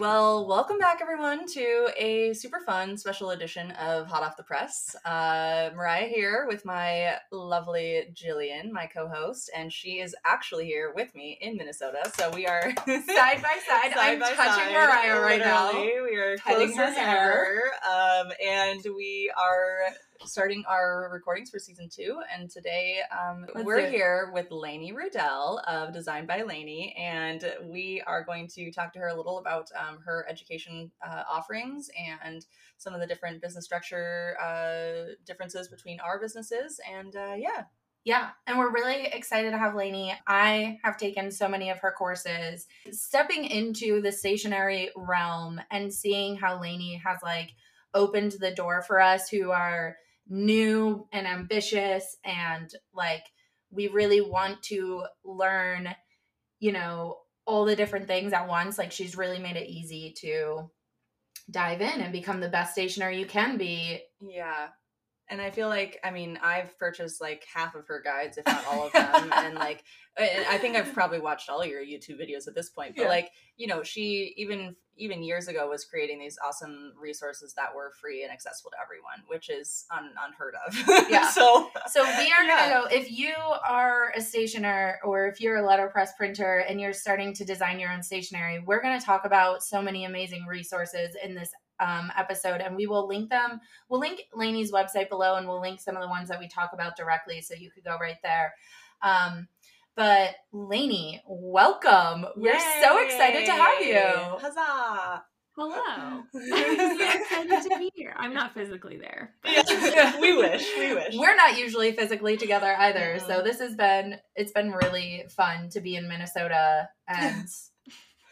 Well, welcome back, everyone, to a super fun special edition of Hot Off the Press. Uh, Moriah here with my lovely Jillian, my co host, and she is actually here with me in Minnesota. So we are side by side. I'm by touching side, Moriah right now. literally. We are close her hair. ever. Um, and we are starting our recordings for season two. And today um, we're here with Laney Ruddell of Design by Laney. And we are going to talk to her a little about um, her education uh, offerings and some of the different business structure uh, differences between our businesses. And uh, yeah, Yeah, and we're really excited to have Laney. I have taken so many of her courses. Stepping into the stationery realm and seeing how Laney has like opened the door for us who are new and ambitious and like we really want to learn, you know, all the different things at once. Like she's really made it easy to dive in and become the best stationer you can be Yeah. And I feel like, I mean, I've purchased like half of her guides, if not all of them. and like, I think I've probably watched all your YouTube videos at this point. But Yeah. like, you know, she even even years ago was creating these awesome resources that were free and accessible to everyone, which is un- unheard of. Yeah. so So we are Yeah. gonna go. If you are a stationer or if you're a letterpress printer and you're starting to design your own stationery, we're gonna talk about so many amazing resources in this um, episode, and we will link them. We'll link Laney's website below, and we'll link some of the ones that we talk about directly, so you could go right there. Um, but Laney, welcome. We're so excited to have you. Huzzah! Hello. I'm so excited to be here. I'm not physically there. Yeah. we wish. We wish. We're not usually physically together either, so Mhm. this has been it's been really fun to be in Minnesota and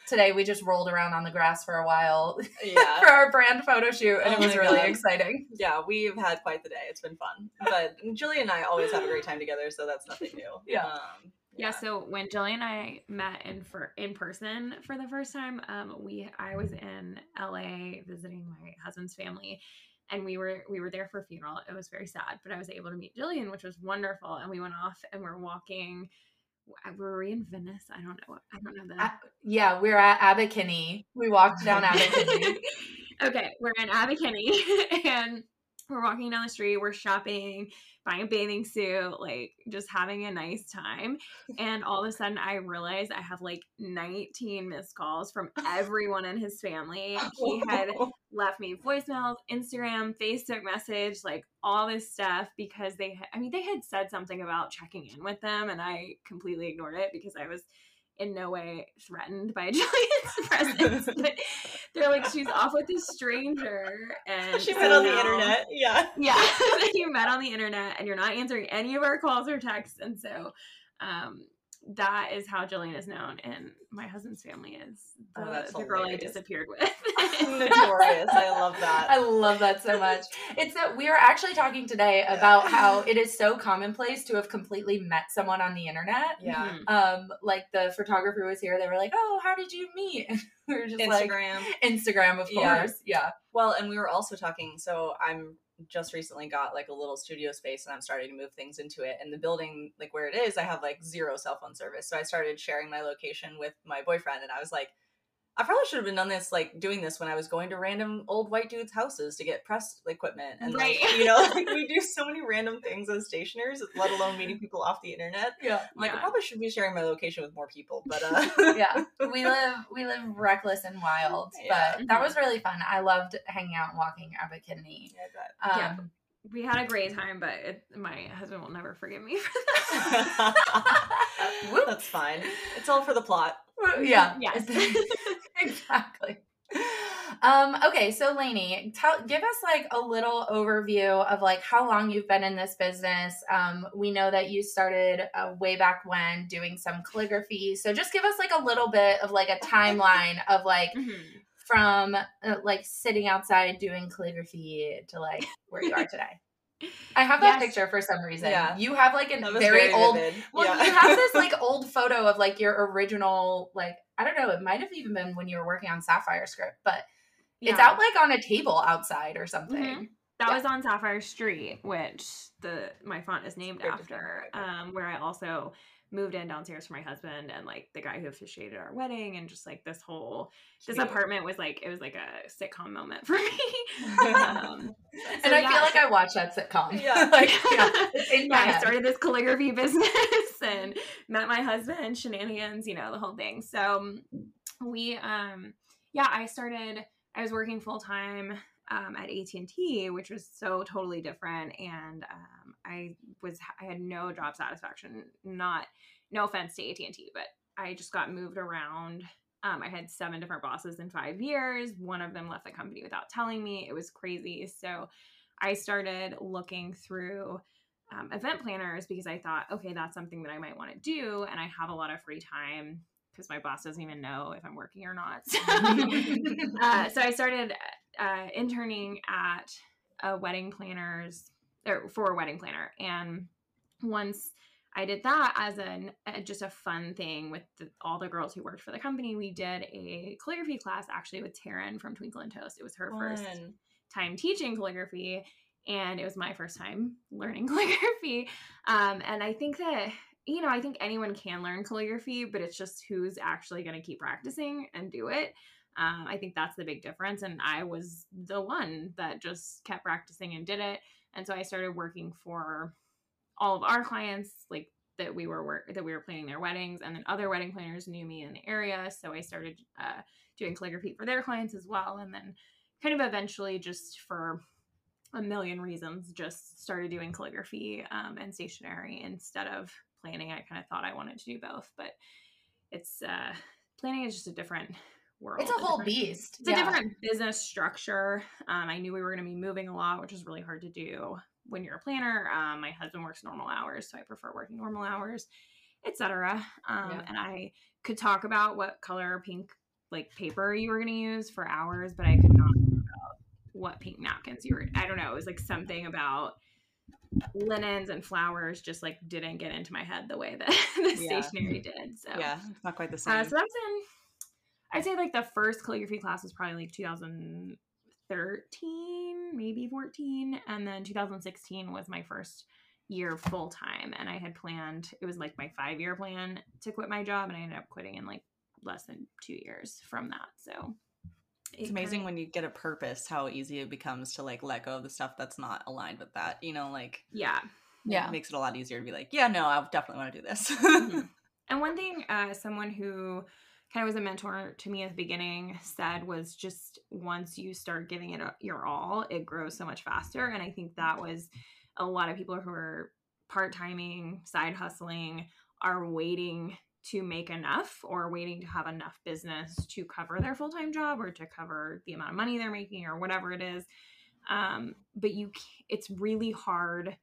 today we just rolled around on the grass for a while yeah. for our brand photo shoot and Oh it was really God. exciting. yeah, we've had quite the day. It's been fun. But Julie and I always have a great time together, so that's nothing new. Yeah. Um, Yeah, so when Jillian and I met in for in person for the first time, um, we I was in LA visiting my husband's family, and we were we were there for a funeral. It was very sad, but I was able to meet Jillian, which was wonderful. And we went off and we're walking. Were we in Venice? I don't know. I don't know the. Uh, Yeah, we're at Abbot Kinney. We walked down Abbot Kinney. okay, we're in Abbot Kinney and we're walking down the street. We're shopping, buying a bathing suit, like just having a nice time. And all of a sudden, I realized I have like 19 missed calls from everyone in his family. He had left me voicemails, Instagram, Facebook message, like all this stuff because they, I mean, they had said something about checking in with them, and I completely ignored it because I was in no way threatened by Julian's presence. But they're like, she's off with this stranger, and she so met on the internet. Yeah. Yeah, you met on the internet, and you're not answering any of our calls or texts, and so. Um, that is how Jillian is known, and my husband's family is the, Oh, that's the girl I disappeared with. Notorious. I love that. I love that so much. It's that we are actually talking today about how it is so commonplace to have completely met someone on the internet. Yeah. Mhm. Um, like the photographer was here, they were like, "Oh, how did you meet?" And we were just like, Instagram. Instagram, of Yeah. course. Yeah. Well, and we were also talking. So I'm just recently got like a little studio space and I'm starting to move things into it. And the building, like where it is, I have like zero cell phone service. So I started sharing my location with my boyfriend and I was like, I probably should have been done this, like doing this when I was going to random old white dudes' houses to get press equipment. And like, you know, like we do so many random things as stationers, let alone meeting people off the internet. Yeah. I'm like, I probably should be sharing my location with more people, but uh Yeah. We live we live reckless and wild. Yeah. But that was really fun. I loved hanging out and walking Abbot Kinney. Yeah, I. Um, Yeah. we had a great time, but it, my husband will never forgive me for Whoop. That's fine. It's all for the plot. yeah. Yes. Exactly. Um, okay, so Laney, tell give us like a little overview of like how long you've been in this business. Um, we know that you started uh, way back when doing some calligraphy. So just give us like a little bit of like a timeline of like Mhm. from uh, like sitting outside doing calligraphy to like where you are today. I have that Yes. picture for some reason. Yeah. You have like a was very, old vivid. well, Yeah. you have this like old photo of like your original like I don't know, it might have even been when you were working on Sapphire script, but it's out like on a table outside or something. Mhm. That Yeah. was on Sapphire Street, which the my font is named after. Um, where I also moved in downstairs for my husband and like the guy who officiated our wedding and just like this whole this apartment was like it was like a sitcom moment for me. um, And so I yeah, feel like so- I watched that sitcom. Yeah. like, yeah. it's in my yeah, I started this calligraphy business and met my husband, shenanigans, you know, the whole thing. So we, um, yeah, I started. I was working full time um, at AT and T, which was so totally different, and um, I was I had no job satisfaction. Not no offense to AT and T, but I just got moved around. Um, I had seven different bosses in five years. One of them left the company without telling me. It was crazy. So I started looking through um, event planners because I thought, okay, that's something that I might want to do. And I have a lot of free time because my boss doesn't even know if I'm working or not. uh, so I started uh, interning at a wedding planners or for a wedding planner. And once I did that as an uh, just a fun thing with the, all the girls who worked for the company, we did a calligraphy class actually with Taryn from Twinkle and Toast. It was her first time teaching calligraphy and it was my first time learning calligraphy um, and i think that you know i think anyone can learn calligraphy but it's just who's actually going to keep practicing and do it um, i think that's the big difference and i was the one that just kept practicing and did it and so i started working for all of our clients like that we were work that we were planning their weddings. And then other wedding planners knew me in the area. So i started uh, doing calligraphy for their clients as well. And then kind of eventually just for a million reasons just started doing calligraphy um, and stationery instead of planning. I kind of thought i wanted to do both but it's uh planning is just a different world It's a whole beast. it's a different business structure um, i knew we were going to be moving a lot which is really hard to do when you're a planner um, my husband works normal hours so i prefer working normal hours etc um, Yeah. and i could talk about what color pink like paper you were going to use for hours but i could not talk about what pink napkins you were i don't know it was like something about linens and flowers just like didn't get into my head the way that the Yeah. stationery did so Yeah, it's not quite the same. uh, so that's in, I'd say like the first calligraphy class was probably like 2013, maybe 14. And then 2016 was my first year full time. And I had planned, it was like my five year plan to quit my job. And I ended up quitting in like less than two years from that. So it's it amazing kinda- when you get a purpose how easy it becomes to like let go of the stuff that's not aligned with that. You know, like yeah. Yeah. it makes it a lot easier to be like, yeah, no, I definitely want to do this. Mhm. And one thing, uh, someone who kind of was a mentor to me at the beginning said was just once you start giving it your all, it grows so much faster. And I think that was a lot of people who are part timing, side hustling, are waiting to make enough or waiting to have enough business to cover their full time job or to cover the amount of money they're making or whatever it is. Um, but you, it's really hard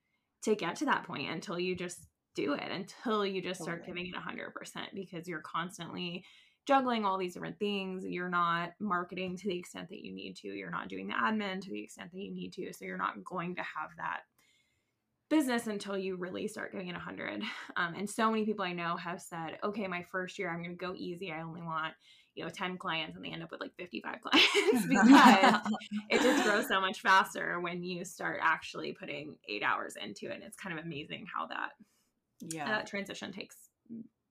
to get to that point until you just do it until you just start giving it 100% because you're constantly juggling all these different things you're not marketing to the extent that you need to you're not doing the admin to the extent that you need to so you're not going to have that business until you really start getting it 100 um, and so many people i know have said okay my first year i'm going to go easy i only want you know 10 clients and they end up with like 55 clients because it just grows so much faster when you start actually putting eight hours into it. And it's kind of amazing how that yeah. uh, transition takes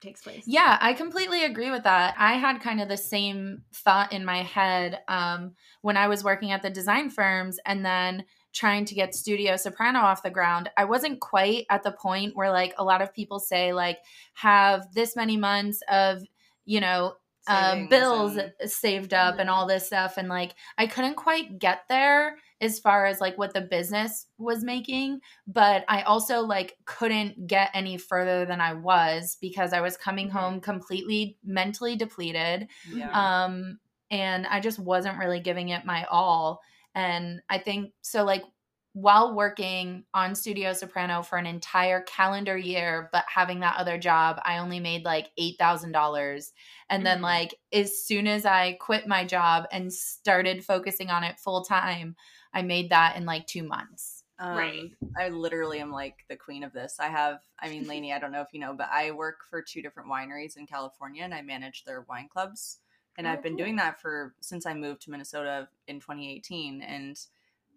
takes place. Yeah, I completely agree with that. I had kind of the same thought in my head um, when I was working at the design firms and then trying to get Studio Soprano off the ground. I wasn't quite at the point where, like, a lot of people say, like, have this many months of, you know, uh, bills and- saved up and all this stuff. And, like, I couldn't quite get there as far as, like, what the business was making but I also like couldn't get any further than I was because I was coming Mhm. home completely mentally depleted. yeah. Um and I just wasn't really giving it my all. And I think so, like, while working on Studio Soprano for an entire calendar year, but having that other job, I only made like $8,000. And mm-hmm. then, like, as soon as I quit my job and started focusing on it full time, I made that in like two months. Um, right. I literally am like the queen of this. I have, I mean, Laney, I don't know if you know, but I work for two different wineries in California and I manage their wine clubs. And oh, I've been cool. doing that for since I moved to Minnesota in 2018. And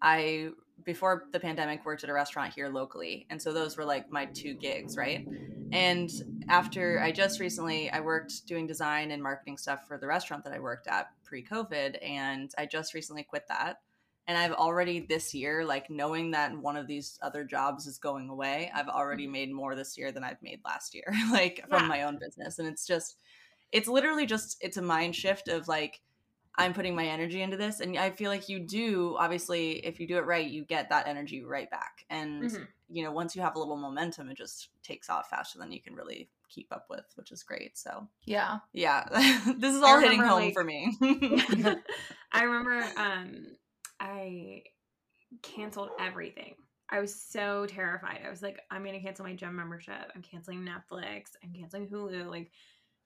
I before the pandemic worked at a restaurant here locally and so those were like my two gigs right and after i just recently i worked doing design and marketing stuff for the restaurant that i worked at pre-covid and i just recently quit that and i've already this year like knowing that one of these other jobs is going away i've already mm-hmm. made more this year than i've made last year like from yeah. my own business and it's just it's literally just it's a mind shift of like I'm putting my energy into this. And I feel like you do, obviously, if you do it right, you get that energy right back. And, mm-hmm. you know, once you have a little momentum, it just takes off faster than you can really keep up with, which is great. So, yeah. Yeah. this is all hitting home like, for me. I remember um, I canceled everything. I was so terrified. I was like, I'm going to cancel my gym membership. I'm canceling Netflix. I'm canceling Hulu. Like,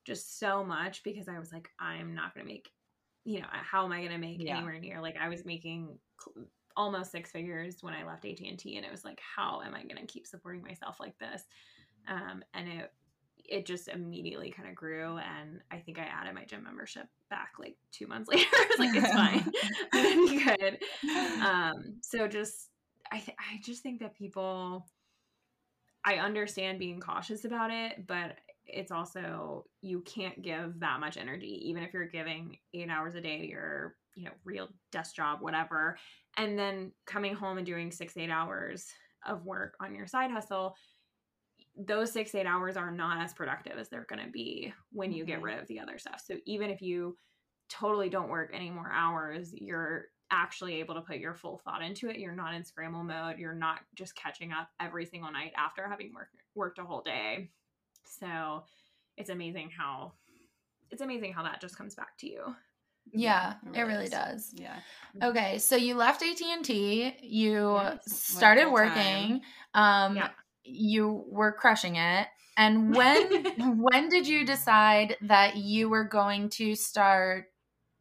just so much because I was like, I'm not going to make you know, how am I going to make yeah. anywhere near like I was making almost six figures when I left AT&T and it was like how am I going to keep supporting myself like this? Um, and it it just immediately kind of grew and I think I added my gym membership back like 2 months later. I was like it's fine. I'm good. Um, so just I th- I just think that people I understand being cautious about it, but it's also you can't give that much energy even if you're giving eight hours a day to your you know real desk job whatever. And then coming home and doing six eight hours of work on your side hustle those six eight hours are not as productive as they're going to be when you get mm-hmm. rid of the other stuff. So even if you totally don't work any more hours you're actually able to put your full thought into it. You're not in scramble mode. You're not just catching up every single night after having work, worked a whole day so it's amazing how it's amazing how that just comes back to you. Yeah, it really, it really does. Yeah. Okay, so you left AT&T, you started working. Um yeah. you were crushing it. And when when did you decide that you were going to start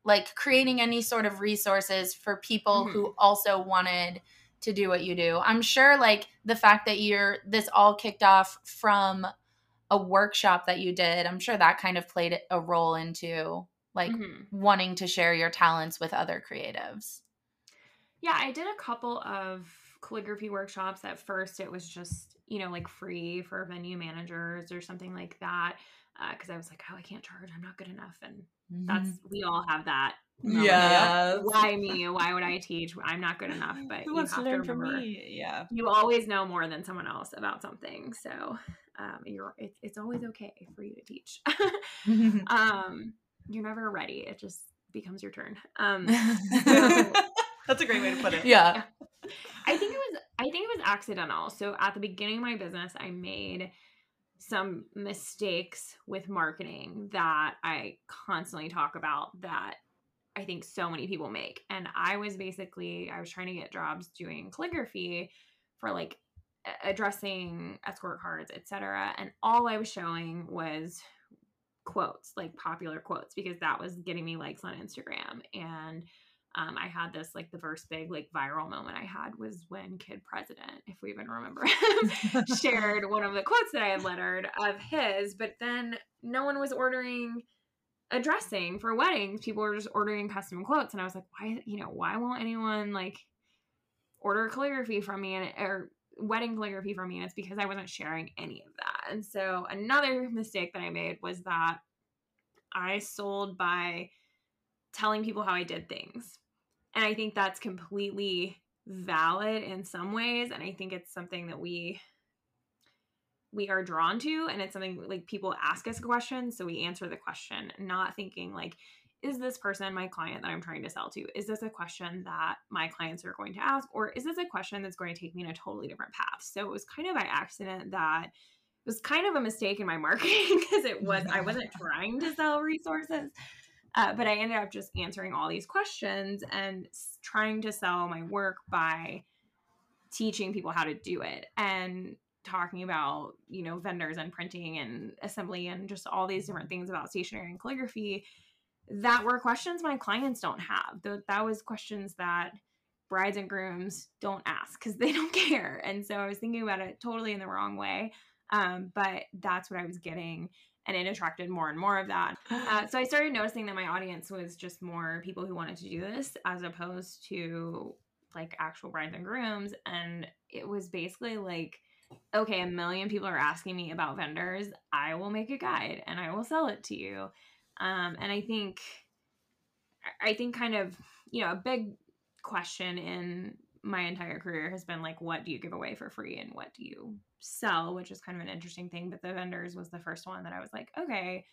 like creating any sort of resources for people mm-hmm. who also wanted to do what you do? I'm sure like the fact that you're this all kicked off from a workshop that you did i'm sure that kind of played a role into like mm-hmm. wanting to share your talents with other creatives. Yeah i did a couple of calligraphy workshops. At first it was just you know like free for venue managers or something like that because uh, i was like oh i can't charge i'm not good enough and mm-hmm. that's we all have that yeah why me? Why would i teach? I'm not good enough but Who you have to, to remember yeah. you always know more than someone else about something so um, you're it's, it's always okay for you to teach. Um, you're never ready. It just becomes your turn. Um, that's a great way to put it. Yeah. yeah. I think it was i think it was accidental. So at the beginning of my business i made some mistakes with marketing that i constantly talk about that i think so many people make. And i was basically i was trying to get jobs doing calligraphy for like addressing escort cards, etc. And all I was showing was quotes, like popular quotes, because that was getting me likes on Instagram. And um, I had this like the first big like viral moment I had was when Kid President, if we even remember him, shared one of the quotes that I had lettered of his. But then no one was ordering a dressing for weddings. People were just ordering custom quotes, and I was like, why? You know, why won't anyone like order calligraphy from me and or wedding calligraphy for me and it's because I wasn't sharing any of that. And so another mistake that I made was that I sold by telling people how I did things. And I think that's completely valid in some ways and I think it's something that we we are drawn to and it's something like people ask us a question so we answer the question not thinking like is this person my client that I'm trying to sell to? Is this a question that my clients are going to ask? Or is this a question that's going to take me in a totally different path? So it was kind of by accident that it was kind of a mistake in my marketing because it was, I wasn't trying to sell resources. Uh, but I ended up just answering all these questions and trying to sell my work by teaching people how to do it and talking about you know vendors and printing and assembly and just all these different things about stationery and calligraphy that were questions my clients don't have Th- that was questions that brides and grooms don't ask because they don't care and so i was thinking about it totally in the wrong way um, but that's what i was getting and it attracted more and more of that uh, so i started noticing that my audience was just more people who wanted to do this as opposed to like actual brides and grooms and it was basically like okay, a million people are asking me about vendors. I will make a guide and I will sell it to you. Um, and I think, I think kind of, you know, a big question in my entire career has been like, what do you give away for free and what do you sell, which is kind of an interesting thing. But the vendors was the first one that I was like, okay,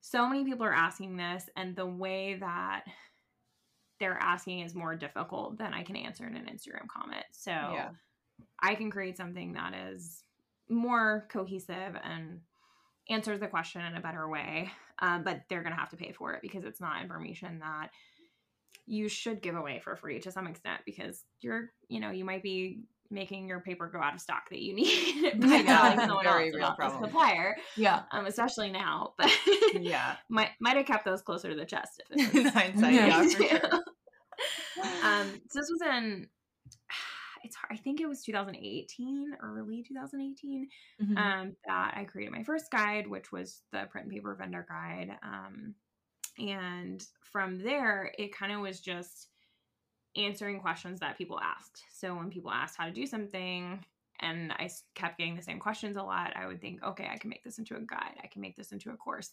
so many people are asking this, and the way that they're asking is more difficult than I can answer in an Instagram comment. So, Yeah. I can create something that is more cohesive and answers the question in a better way. Um, but they're going to have to pay for it because it's not information that you should give away for free to some extent because you're, you know, you might be making your paper go out of stock that you need by Yeah, telling someone very else real about the problem. supplier, Yeah. um, especially now. But Yeah. might might have kept those closer to the chest if it was hindsight, yeah, for sure. um, so this was in, it's hard, I think it was 2018, early 2018, Mhm. um, that I created my first guide, which was the print and paper vendor guide. Um, and from there, it kind of was just answering questions that people asked. So when people asked how to do something, and I kept getting the same questions a lot, I would think, okay, I can make this into a guide. I can make this into a course.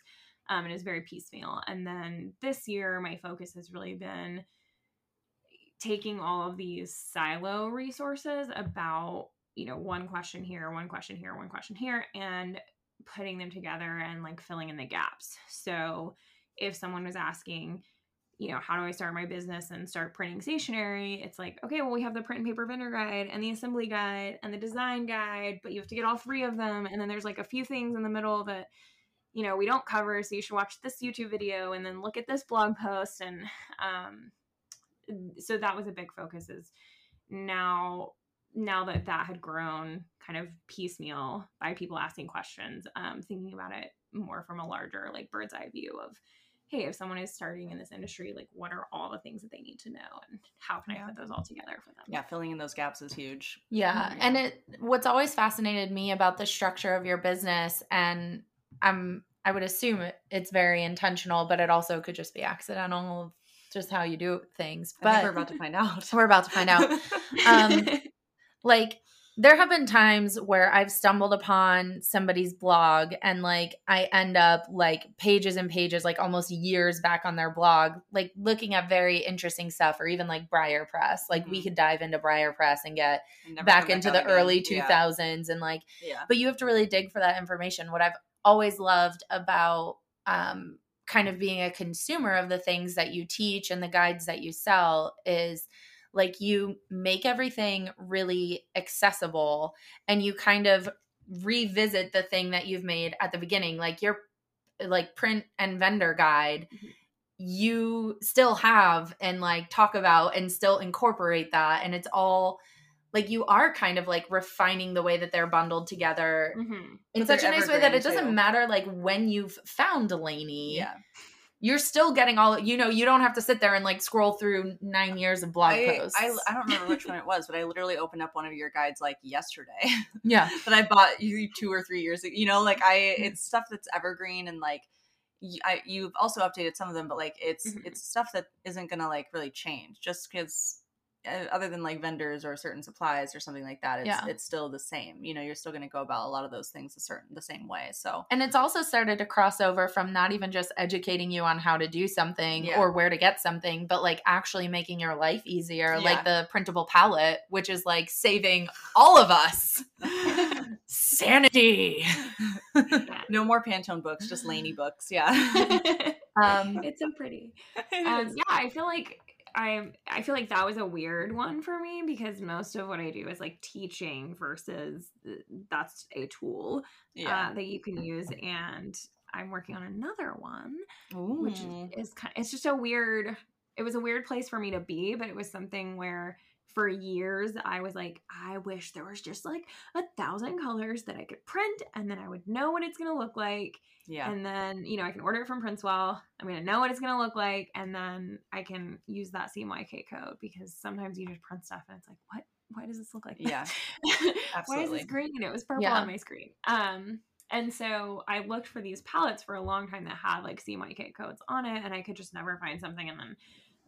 Um, and it's very piecemeal. And then this year, my focus has really been taking all of these silo resources about you know one question here one question here one question here and putting them together and like filling in the gaps. So if someone was asking you know how do i start my business and start printing stationery? It's like okay well we have the print and paper vendor guide and the assembly guide and the design guide but you have to get all three of them and then there's like a few things in the middle that you know we don't cover so you should watch this youtube video and then look at this blog post and um so that was a big focus is now now that that had grown kind of piecemeal by people asking questions um, thinking about it more from a larger like bird's eye view of hey if someone is starting in this industry like what are all the things that they need to know and how can i put those all together for them Yeah, filling in those gaps is huge. Yeah. Mhm. And it what's always fascinated me about the structure of your business and I'm I would assume it's very intentional, but it also could just be accidental of just how you do things. But we're about to find out. we're about to find out. Um, like there have been times where I've stumbled upon somebody's blog and like I end up like pages and pages, like almost years back on their blog, like looking at very interesting stuff, or even like Briar Press. Like we Mhm. could dive into Briar Press and get never back into the again. early Yeah. 2000s and like Yeah. but you have to really dig for that information what i've always loved about um, kind of being a consumer of the things that you teach and the guides that you sell is like you make everything really accessible and you kind of revisit the thing that you've made at the beginning like your like print and vendor guide Mhm. you still have and like talk about and still incorporate that and it's all like you are kind of like refining the way that they're bundled together Mhm. in such a nice way that it doesn't too. matter like when you've found Delaney. Yeah. You're still getting all you know, you don't have to sit there and like scroll through nine years of blog I, posts. I, I don't remember which one it was, but I literally opened up one of your guides like yesterday yeah. that I bought you two or three years ago. You know, like I, Mm. it's stuff that's evergreen and like I, you've also updated some of them, but like it's Mhm. it's stuff that isn't gonna like really change just because. Uh, other than like vendors or certain supplies or something like that, it's Yeah. it's still the same. You know, you're still going to go about a lot of those things a certain the same way. So And it's also started to cross over from not even just educating you on how to do something Yeah. or where to get something, but like actually making your life easier, Yeah. like the printable palette, which is like saving all of us sanity. No more Pantone books, just Laney books. Yeah. Um, it's so pretty um, yeah i feel like i i feel like that was a weird one for me because most of what i do is like teaching versus that's a tool yeah. uh, that you can use and I'm working on another one, Ooh. which is kind. Of, It's just a weird. It was a weird place for me to be, but it was something where for years I was like, I wish there was just like a thousand colors that I could print, and then I would know what it's gonna look like. yeah. And then, you know, I can order it from Princewell. I'm going to know what it's going to look like. And then I can use that CMYK code because sometimes you just print stuff and it's like, what? Why does this look like Yeah? Why is this green? It was purple Yeah. on my screen. Um, and so I looked for these palettes for a long time that had like CMYK codes on it, and I could just never find something. And then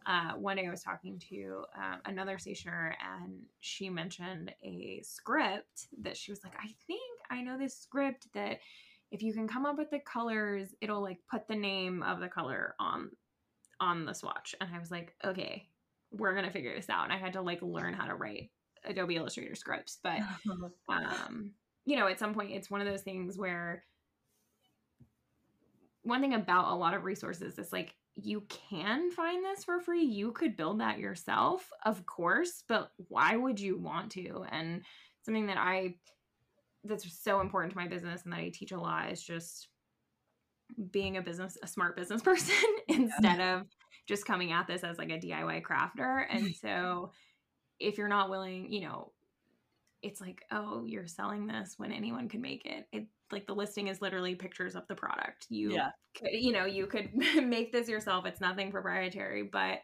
uh, one day I was talking to uh, another stationer, and she mentioned a script that she was like, I think I know this script that if you can come up with the colors, it'll like put the name of the color on on the swatch. And I was like, okay, we're gonna figure this out. And I had to like learn how to write Adobe Illustrator scripts, but um, you know, at some point, it's one of those things where one thing about a lot of resources is like you can find this for free. You could build that yourself, of course, but why would you want to? And something that I that's so important to my business and that I teach a lot is just being a business a smart business person instead of just coming at this as like a DIY crafter. And so if you're not willing, you know, it's like, oh, you're selling this when anyone could make it. It like the listing is literally pictures of the product. You Yeah. could, you know, you could make this yourself. It's nothing proprietary, but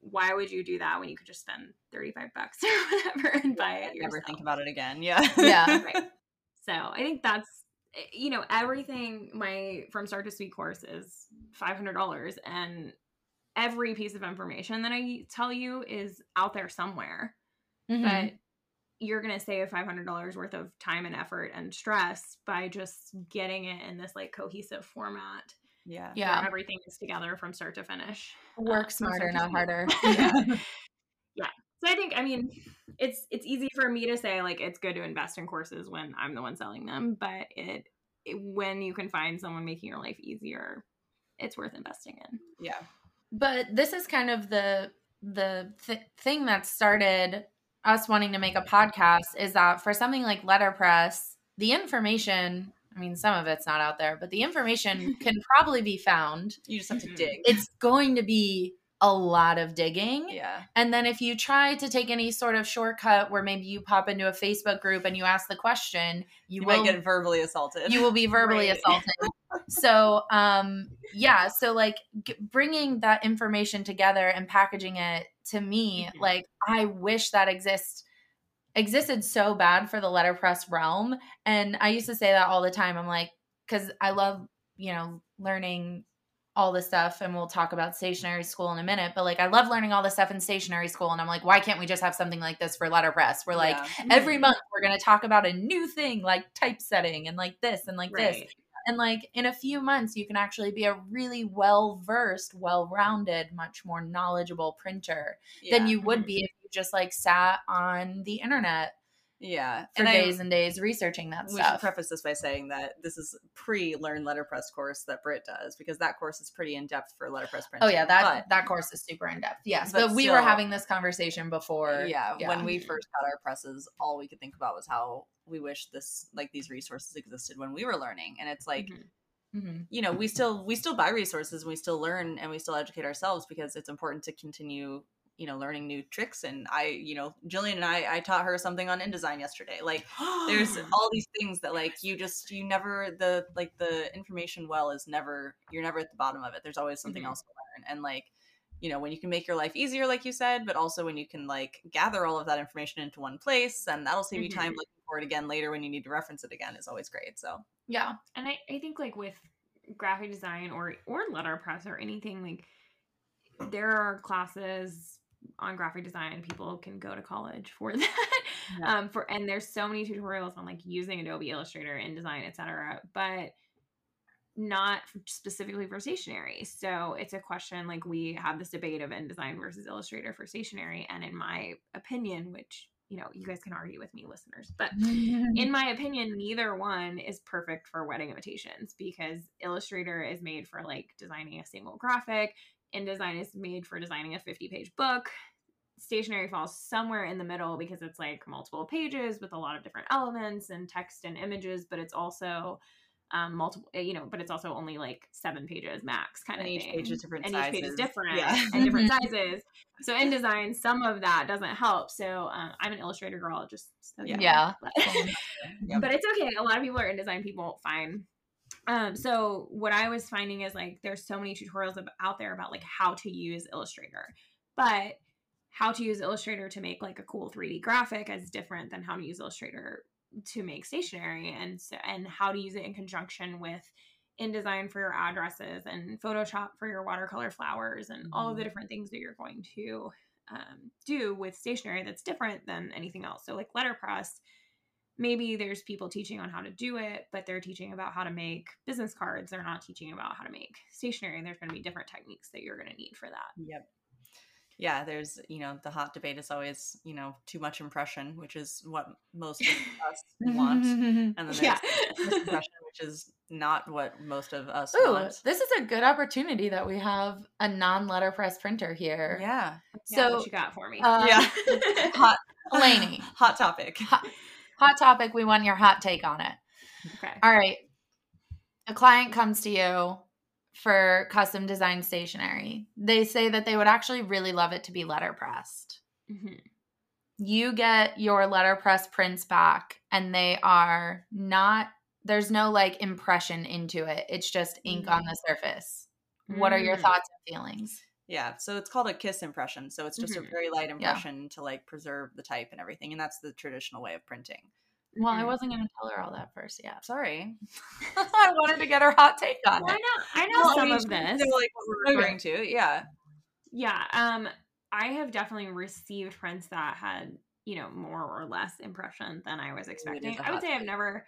why would you do that when you could just spend 35 bucks or whatever and buy it yourself? Never think about it again. Yeah. Yeah. right. So I think that's eh, you know everything. My from start to sweet course is five hundred dollars, and every piece of information that I tell you is out there somewhere. Mhm. But you're gonna save five hundred dollars worth of time and effort and stress by just getting it in this like cohesive format. yeah. where yeah. everything is together from start to finish. Work from um, smarter, not sweet. harder. Yeah. So I think I mean it's it's easy for me to say like it's good to invest in courses when I'm the one selling them, but it, it when you can find someone making your life easier, it's worth investing in. Yeah. but this is kind of the the th- thing that started us wanting to make a podcast is that for something like letterpress the information i mean some of it's not out there but the information can probably be found You just have to Mhm. dig. it's going to be a lot of digging yeah. and then if you try to take any sort of shortcut where maybe you pop into a facebook group and you ask the question you, You, will might get verbally assaulted. you will be verbally Right. assaulted so um yeah so like g- bringing that information together and packaging it to me Mhm. like i wish that exists existed so bad for the letterpress realm and i used to say that all the time i'm like because i love you know learning all this stuff and we'll talk about stationery school in a minute but like i love learning all this stuff in stationery school and i'm like why can't we just have something like this for letterpress we're like Yeah. every month we're going to talk about a new thing like typesetting and like this and like this Right. And like in a few months you can actually be a really well versed well rounded much more knowledgeable printer than you would Mhm. be if you just like sat on the internet Yeah. for And I- days and days researching that stuff. we should preface this by saying that this is pre learn letterpress course that Britt does because that course is pretty in depth for letterpress printing. oh yeah that But- that course is super in depth yes but but, we were having this conversation before yeah, when we first got our presses, all we could think about was how we wish this like these resources existed when we were learning. And it's like, Mhm. Mhm. you know, we still we still buy resources and we still learn and we still educate ourselves because it's important to continue you know learning new tricks and i you know jillian and i i taught her something on indesign yesterday like there's all these things that like you just you never the like the information well is never you're never at the bottom of it there's always something Mhm. else to learn and like you know when you can make your life easier like you said but also when you can like gather all of that information into one place and that'll save you time Mhm. looking for it again later when you need to reference it again is always great so yeah and I, I think like with graphic design or or letterpress or anything like there are classes on graphic design people can go to college for that Yeah. um for and there's so many tutorials on like using adobe illustrator indesign etc but not specifically for stationery so it's a question like we have this debate of indesign versus illustrator for stationery and in my opinion which you know you guys can argue with me listeners but in my opinion, neither one is perfect for wedding invitations because Illustrator is made for like designing a single graphic, InDesign is made for designing a 50 page book. Stationery falls somewhere in the middle because it's like multiple pages with a lot of different elements and text and images, but it's also um, multiple, eh, you know, but it's also only like seven pages max kind And of each thing. page is different and sizes. each page is different Yeah. and different sizes. So InDesign, some of that doesn't help. So um, I'm an Illustrator girl, just so know. Yeah. But, Yep. but it's okay. A lot of people are InDesign people, fine. Um, so what I was finding is like there's so many tutorials ab- out there about like how to use Illustrator, but how to use Illustrator to make like a cool 3D graphic is different than how to use Illustrator to make stationery and so, and how to use it in conjunction with InDesign for your addresses and Photoshop for your watercolor flowers and all of the Mhm. different things that you're going to um, do with stationery that's different than anything else. So like letterpress, maybe there's people teaching on how to do it, but they're teaching about how to make business cards. They're not teaching about how to make stationery, and there's going to be different techniques that you're going to need for that. Yep. Yeah, there's, you know, the hot debate is always, you know, too much impression, which is what most of us want. And then there's Yeah. misimpression, which is not what most of us Ooh, want. this is a good opportunity that we have a non-letterpress printer here. Yeah. Yeah, So, what you got for me? um, yeah. Hot Laney, hot topic. hot, hot topic. We want your hot take on it. okay. All right. A client comes to you for custom design stationery. They say that they would actually really love it to be letterpressed. Mhm. You get your letterpress prints back, and they are not, there's no like impression into it. It's just ink on the surface. What are your Mm. thoughts and feelings? Yeah, so it's called a kiss impression. So it's just a very light impression to like preserve the type and everything, and that's the traditional way of printing. Well, I Mhm. wasn't going to tell her all that first Yeah, Sorry. I wanted to get her hot take on I it. know. I know Well, I some mean, of this. knows, like what we're Okay. referring to. Yeah. Yeah. Um, I have definitely received prints that had, you know, more or less impression than I was expecting. I would say I've take. never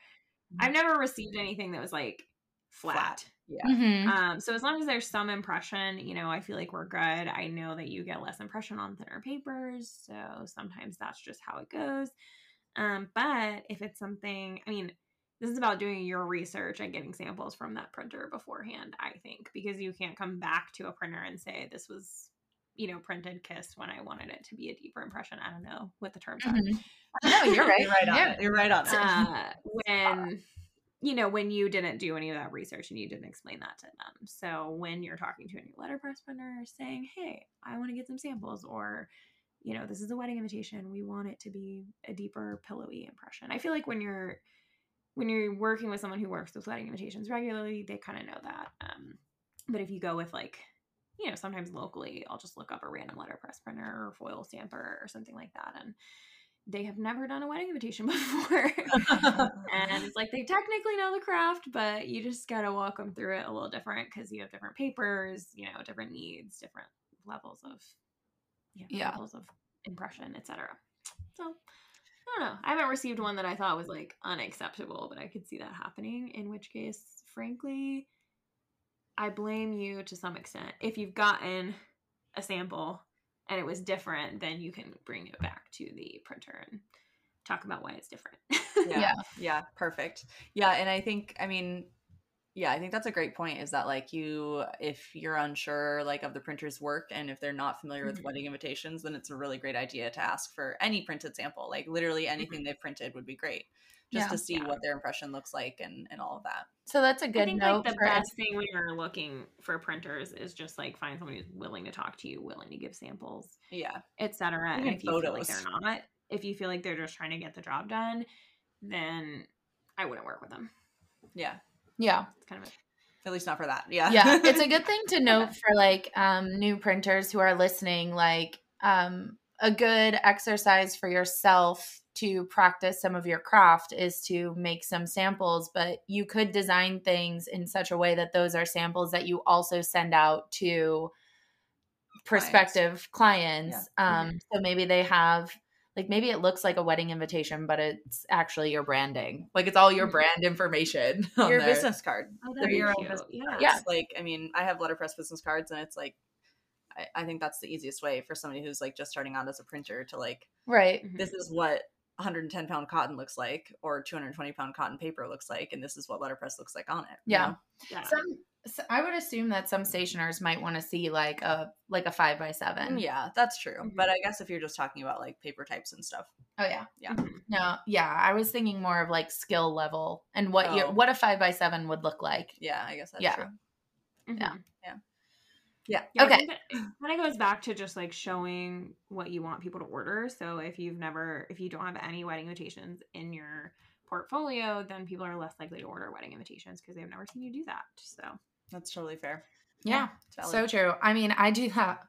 I've never received anything that was like flat. Flat. Yeah. Mhm. Um, so as long as there's some impression, you know, I feel like we're good. I know that you get less impression on thinner papers, so sometimes that's just how it goes. Um, but if it's something, I mean, this is about doing your research and getting samples from that printer beforehand, I think, because you can't come back to a printer and say this was, you know, printed kiss when I wanted it to be a deeper impression. I don't know what the terms are. Mhm. No, you're right. You're right on Yeah. it. You're right on it. Uh, when you know when you didn't do any of that research and you didn't explain that to them so when you're talking to a new letterpress printer saying hey i want to get some samples or you know this is a wedding invitation we want it to be a deeper pillowy impression. I feel like when you're when you're working with someone who works with wedding invitations regularly they kind of know that um, but if you go with like you know sometimes locally i'll just look up a random letterpress printer or foil stamper or something like that and they have never done a wedding invitation before. And it's like they technically know the craft but you just gotta walk them through it a little different because you have different papers you know different needs different levels of yeah, Yeah. levels of impression etc so i don't know i haven't received one that i thought was like unacceptable but i could see that happening in which case frankly i blame you to some extent if you've gotten a sample and it was different then you can bring it back to the printer and talk about why it's different yeah. Yeah. yeah perfect yeah and i think i mean yeah i think that's a great point is that like you if you're unsure like of the printer's work and if they're not familiar with Mhm. wedding invitations then it's a really great idea to ask for any printed sample like literally anything they've printed would be great just Yeah. to see Yeah. what their impression looks like and and all of that So that's a good I think note like the best thing when you're looking for printers is just like find someone who's willing to talk to you, willing to give samples, yeah etc. And if you feel like they're not, if you feel like they're just trying to get the job done, then I wouldn't work with them. yeah yeah. It's kind of a at least not for that yeah. Yeah it's a good thing to note for like um new printers who are listening like um a good exercise for yourself to practice some of your craft is to make some samples but you could design things in such a way that those are samples that you also send out to prospective clients. Um so maybe they have like maybe it looks like a wedding invitation but it's actually your branding like it's all your Mhm. brand information on your there. business card oh, that'd be your own cute. business Yeah. cards. Yeah. like i mean i have letterpress business cards and it's like I, I think that's the easiest way for somebody who's like just starting out as a printer to like right Mhm. this is what 110 pound cotton looks like or 220 pound cotton paper looks like and this is what letterpress looks like on it you Yeah. know? yeah. some So I would assume that some stationers might want to see like a like a five by seven. Yeah, that's true. Mhm. But I guess if you're just talking about like paper types and stuff, Oh yeah. Yeah. Mhm. No. Yeah. I was thinking more of like skill level and what you Oh. what a five by seven would look like. yeah, I guess that's Yeah. true. Yeah. Mhm. Yeah. Yeah. Yeah, I okay. think it kind of goes back to just like showing what you want people to order. So if you've never, if you don't have any wedding invitations in your portfolio, then people are less likely to order wedding invitations because they've never seen you do that. So That's totally fair. Yeah. Valid. So true. I mean, I do that.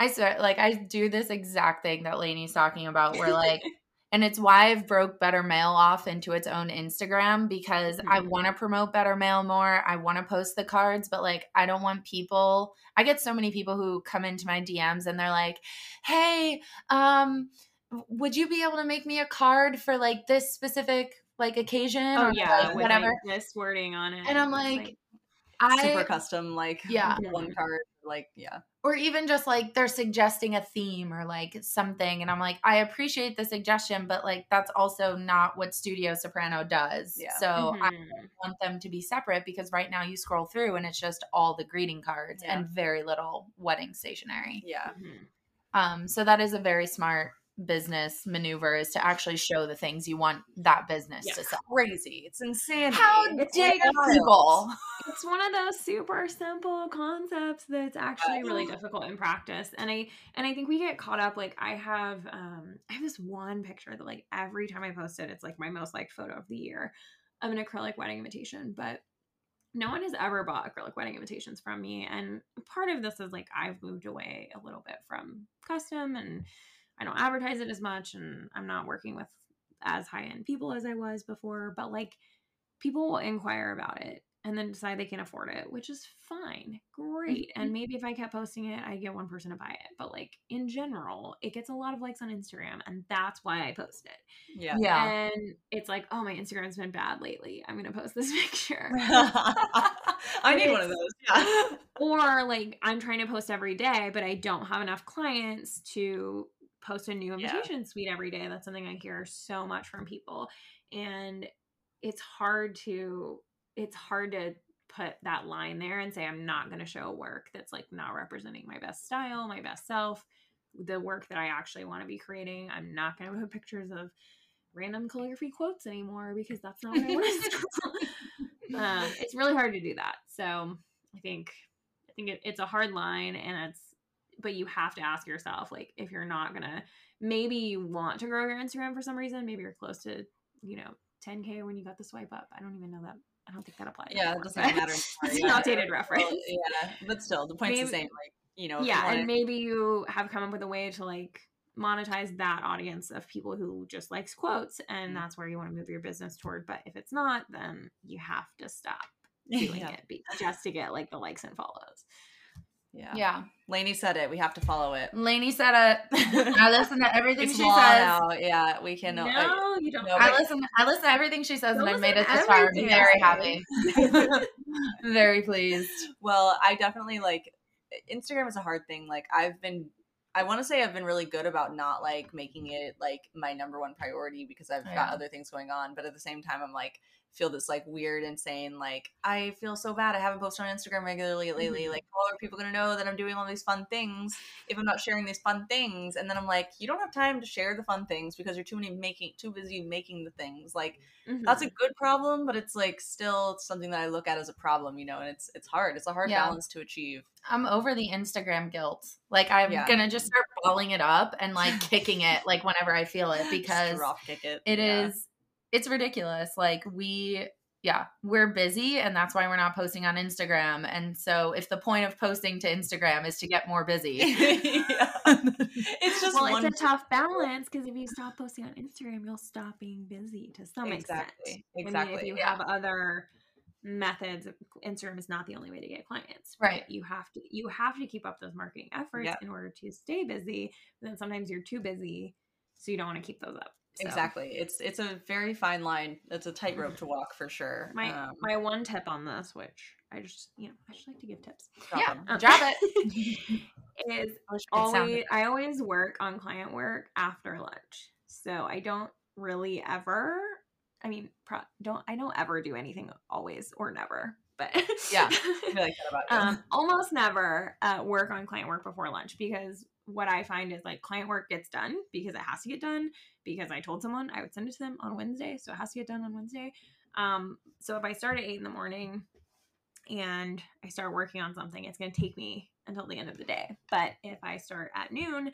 I swear, like I do this exact thing that Laney's talking about, where like, and it's why I've broke Better Mail off into its own Instagram because I Mhm. want to promote Better Mail more. I want to post the cards, but like I don't want people. I get so many people who come into my DMs and they're like, "Hey, um, would you be able to make me a card for like this specific like occasion oh or yeah, like, with, whatever?" like, this wording on it. And I'm It's like, I Super custom, like Yeah. one card, like yeah. or even just like they're suggesting a theme or like something and i'm like i appreciate the suggestion but like that's also not what studio soprano does Yeah. so i Mhm. want them to be separate because right now you scroll through and it's just all the greeting cards Yeah. and very little wedding stationery Yeah. Mhm. um so that is a very smart business maneuvers to actually show the things you want that business Yeah. to sell Crazy. It's insanity. how It's dare people it's one of those super simple concepts that's actually really difficult in practice and i and i think we get caught up like i have um i have this one picture that like every time i post it it's like my most liked photo of the year of an acrylic wedding invitation but no one has ever bought acrylic wedding invitations from me and part of this is like i've moved away a little bit from custom and i don't advertise it as much and i'm not working with as high end people as i was before but like people will inquire about it and then decide they can afford it, which is fine. Great. Mm-hmm. And maybe if I kept posting it, I get one person to buy it. But like in general, it gets a lot of likes on Instagram and that's why I post it. Yeah. yeah And it's like, oh, my Instagram's been bad lately. I'm going to post this picture. I need one of those. Yeah. or like I'm trying to post every day, but I don't have enough clients to post a new Yeah. invitation suite every day. That's something I hear so much from people. And it's hard to it's hard to put that line there and say I'm not going to show work that's like not representing my best style, my best self, the work that I actually want to be creating. I'm not going to put pictures of random calligraphy quotes anymore because that's not what I want to um, it's really hard to do that. So I think I think it, it's a hard line, and it's but you have to ask yourself like if you're not gonna maybe you want to grow your Instagram for some reason, maybe you're close to you know 10k when you got the swipe up. I don't even know that. I don't think that applies. Yeah, it doesn't matter. it's anymore, an outdated reference. Well, yeah, but still, the point's Maybe- the same. Like, you know, you yeah, wanna- and maybe you have come up with a way to like monetize that audience of people who just likes quotes and Mhm. that's where you want to move your business toward but if it's not then you have to stop doing yeah. it just to get like the likes and follows yeah, yeah Laney said it. We have to follow it. Laney said it i listen to everything she says now. Yeah, we can. no, I- you don't no, I listen. I listen to everything she says, and I made it this far. I'm very happy, very pleased. Well, I definitely like Instagram is a hard thing. Like I've been I want to say I've been really good about not like making it like my number one priority because I've oh, Yeah. got other things going on, but at the same time I'm like feel this like weird insane like I feel so bad I haven't posted on Instagram regularly lately. Mhm. Like how are people going to know that I'm doing all these fun things if I'm not sharing these fun things? And then I'm like you don't have time to share the fun things because you're too many making too busy making the things. Like that's Mm-hmm. a good problem, but it's like still something that I look at as a problem, you know, and it's it's hard. It's a hard Yeah. balance to achieve. I'm over the Instagram guilt. Like I'm Yeah. gonna just start balling it up and like kicking it like whenever I feel it because it. it Yeah. is it's ridiculous. Like we yeah, we're busy and that's why we're not posting on Instagram. And so if the point of posting to Instagram is to get more busy. It's just well, one it's a tough balance because if you stop posting on Instagram, you'll stop being busy to some extent. Exactly. I mean, if you yeah. have other methods, Instagram is not the only way to get clients. Right. You have to you have to keep up those marketing efforts Yeah. in order to stay busy. But then sometimes you're too busy, so you don't want to keep those up. So, Exactly. It's it's a very fine line. It's a tightrope to walk for sure. My Um, my one tip on this, which I just you know I just like to give tips. drop Yeah. 'em. Um, Drop it. is I wish I could sound always. I always work on client work after lunch. So I don't really ever I mean pro- don't I don't ever do anything always or never but Yeah. Like that about you. um, almost never uh, work on client work before lunch because what I find is like client work gets done because it has to get done because I told someone I would send it to them on Wednesday, so it has to get done on Wednesday. Um, so if I start at eight in the morning and I start working on something, it's going to take me until the end of the day. But if I start at noon,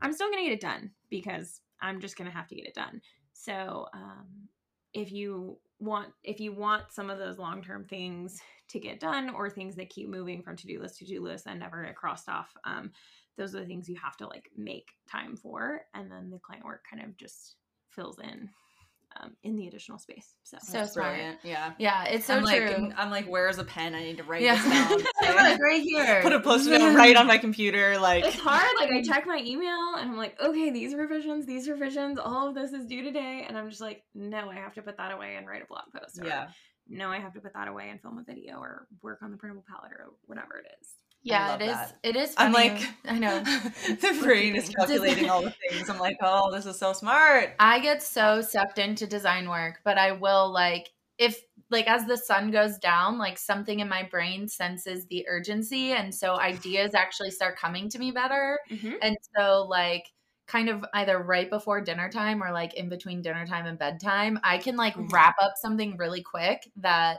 I'm still going to get it done because I'm just going to have to get it done. So um, if you want if you want some of those long-term things to get done or things that keep moving from to-do list to to-do list and never get crossed off um, those are the things you have to like make time for and then the client work kind of just fills in um, in the additional space so, So That's smart. brilliant. Yeah. Yeah, it's so I'm like, true. I'm like, where's a pen? I need to write Yeah. this down. I'm like right here. Put a post-it note right on my computer. Like, it's hard like i check my email and i'm like okay these revisions these revisions all of this is due today and i'm just like no i have to put that away and write a blog post or yeah. no i have to put that away and film a video or work on the printable palette or whatever it is yeah, it is. that. It is. I'm like, I know. the brain is calculating all the things. I'm like, oh, this is so smart. I get so sucked into design work, but I will like if like as the sun goes down, like something in my brain senses the urgency and so ideas actually start coming to me better. And so like kind of either right before dinner time or like in between dinner time and bedtime, I can like Mhm. wrap up something really quick that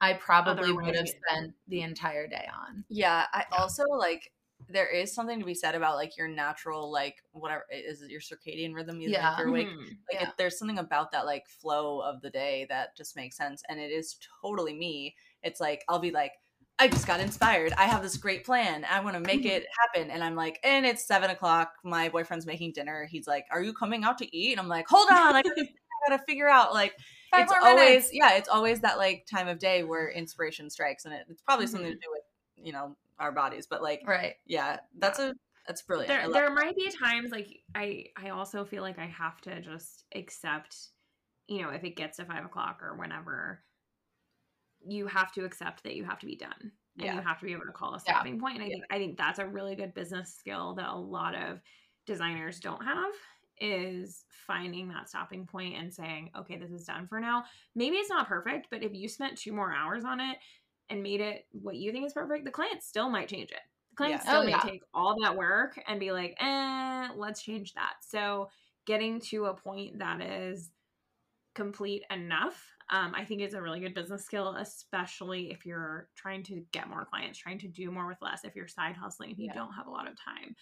I probably would have spent the entire day on. Yeah, I also like there is something to be said about like your natural like whatever is it your circadian rhythm you Yeah. think you're awake Mhm. like Yeah. it, there's something about that like flow of the day that just makes sense and it is totally me it's like i'll be like i just got inspired i have this great plan i want to make Mm-hmm. it happen and i'm like and it's seven o'clock my boyfriend's making dinner he's like are you coming out to eat and i'm like hold on i gotta, I gotta figure out like Five it's always minutes. yeah it's always that like time of day where inspiration strikes and it, it's probably something to Mm-hmm. do with you know our bodies but like Right. yeah that's a that's brilliant there, there that. might be times like i i also feel like i have to just accept you know if it gets to five o'clock or whenever you have to accept that you have to be done and Yeah. you have to be able to call a Yeah. stopping point and i think i think that's a really good business skill that a lot of designers don't have is finding that stopping point and saying okay this is done for now maybe it's not perfect but if you spent two more hours on it and made it what you think is perfect the client still might change it the client Yeah. still Oh, may yeah. take all that work and be like eh let's change that so getting to a point that is complete enough um, i think is a really good business skill especially if you're trying to get more clients trying to do more with less if you're side hustling if you Yeah. don't have a lot of time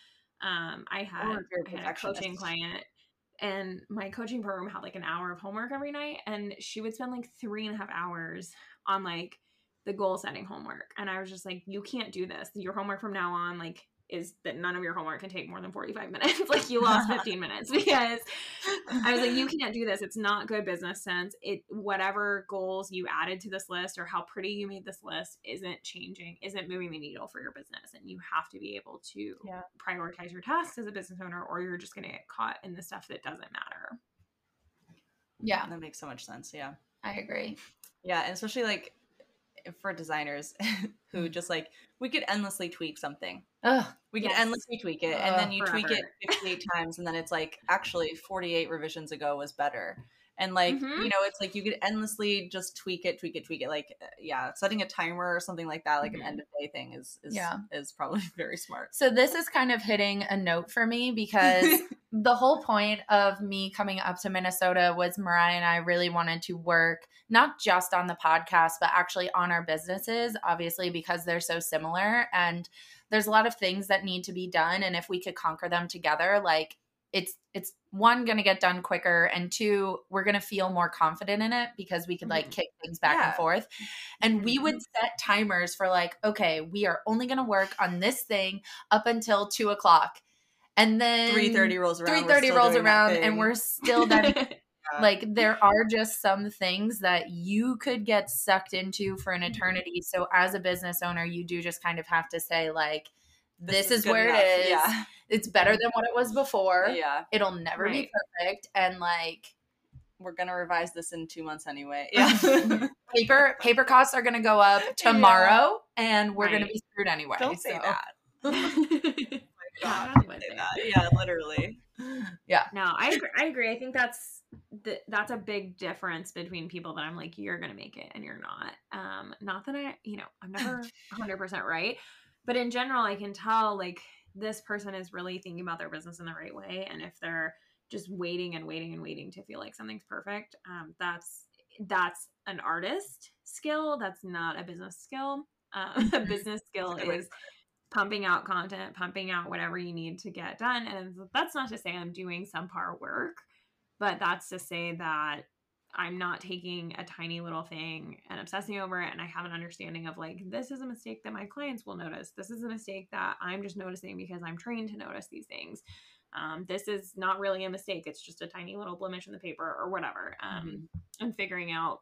um, i had, Or if you're a I had a coaching client and my coaching program had like an hour of homework every night and she would spend like three and a half hours on like the goal setting homework and i was just like you can't do this. Your homework from now on like is that none of your homework can take more than 45 minutes like you lost 15 minutes because I was like, you can't do this. It's not good business sense. It whatever goals you added to this list or how pretty you made this list isn't changing, isn't moving the needle for your business. And you have to be able to Yeah. prioritize your tasks as a business owner, or you're just gonna get caught in the stuff that doesn't matter. Yeah, that makes so much sense yeah I agree. Yeah, and especially like for designers who just like we could endlessly tweak something. Ugh. We could Yes. endlessly tweak it, and then you tweak it 58 times, and then it's like actually 48 revisions ago was better. And like Mhm. you know, it's like you could endlessly just tweak it, tweak it, tweak it. Like uh, yeah, setting a timer or something like that, like Mhm. an end of day thing, is is Yeah. is probably very smart. So this is kind of hitting a note for me because the whole point of me coming up to Minnesota was Moriah and I really wanted to work not just on the podcast, but actually on our businesses, obviously, because they're so similar. And there's a lot of things that need to be done. And if we could conquer them together, like it's it's one gonna get done quicker and two we're gonna feel more confident in it because we could like Mhm. kick things back Yeah. and forth and we would set timers for like okay we are only gonna work on this thing up until two o'clock and then 3:30 rolls around. we're 3:30 rolls around and we're still done like there are just some things that you could get sucked into for an Mm-hmm. eternity so as a business owner you do just kind of have to say like this, is, good where enough. it is Yeah, it's better than what it was before yeah. it'll never be perfect and like We're gonna revise this in two months anyway. Yeah. paper paper costs are going to go up tomorrow and we're going to be screwed anyway Don't say so. that. Yeah, God, I would say that. Yeah, literally. no, I agree, I agree. I think that's th- that's a big difference between people that I'm like, you're gonna make it and you're not. Um, not that I, you know, I'm never 100 percent right, but in general, I can tell like this person is really thinking about their business in the right way, and if they're just waiting and waiting and waiting to feel like something's perfect, um, that's that's an artist skill. That's not a business skill. Um, a business skill is pumping out content, pumping out whatever you need to get done. And that's not to say I'm doing some subpar work, but that's to say that I'm not taking a tiny little thing and obsessing over it. And I have an understanding of like, this is a mistake that my clients will notice. This is a mistake that I'm just noticing because I'm trained to notice these things. Um, this is not really a mistake. It's just a tiny little blemish in the paper or whatever. Um, mm-hmm. And figuring out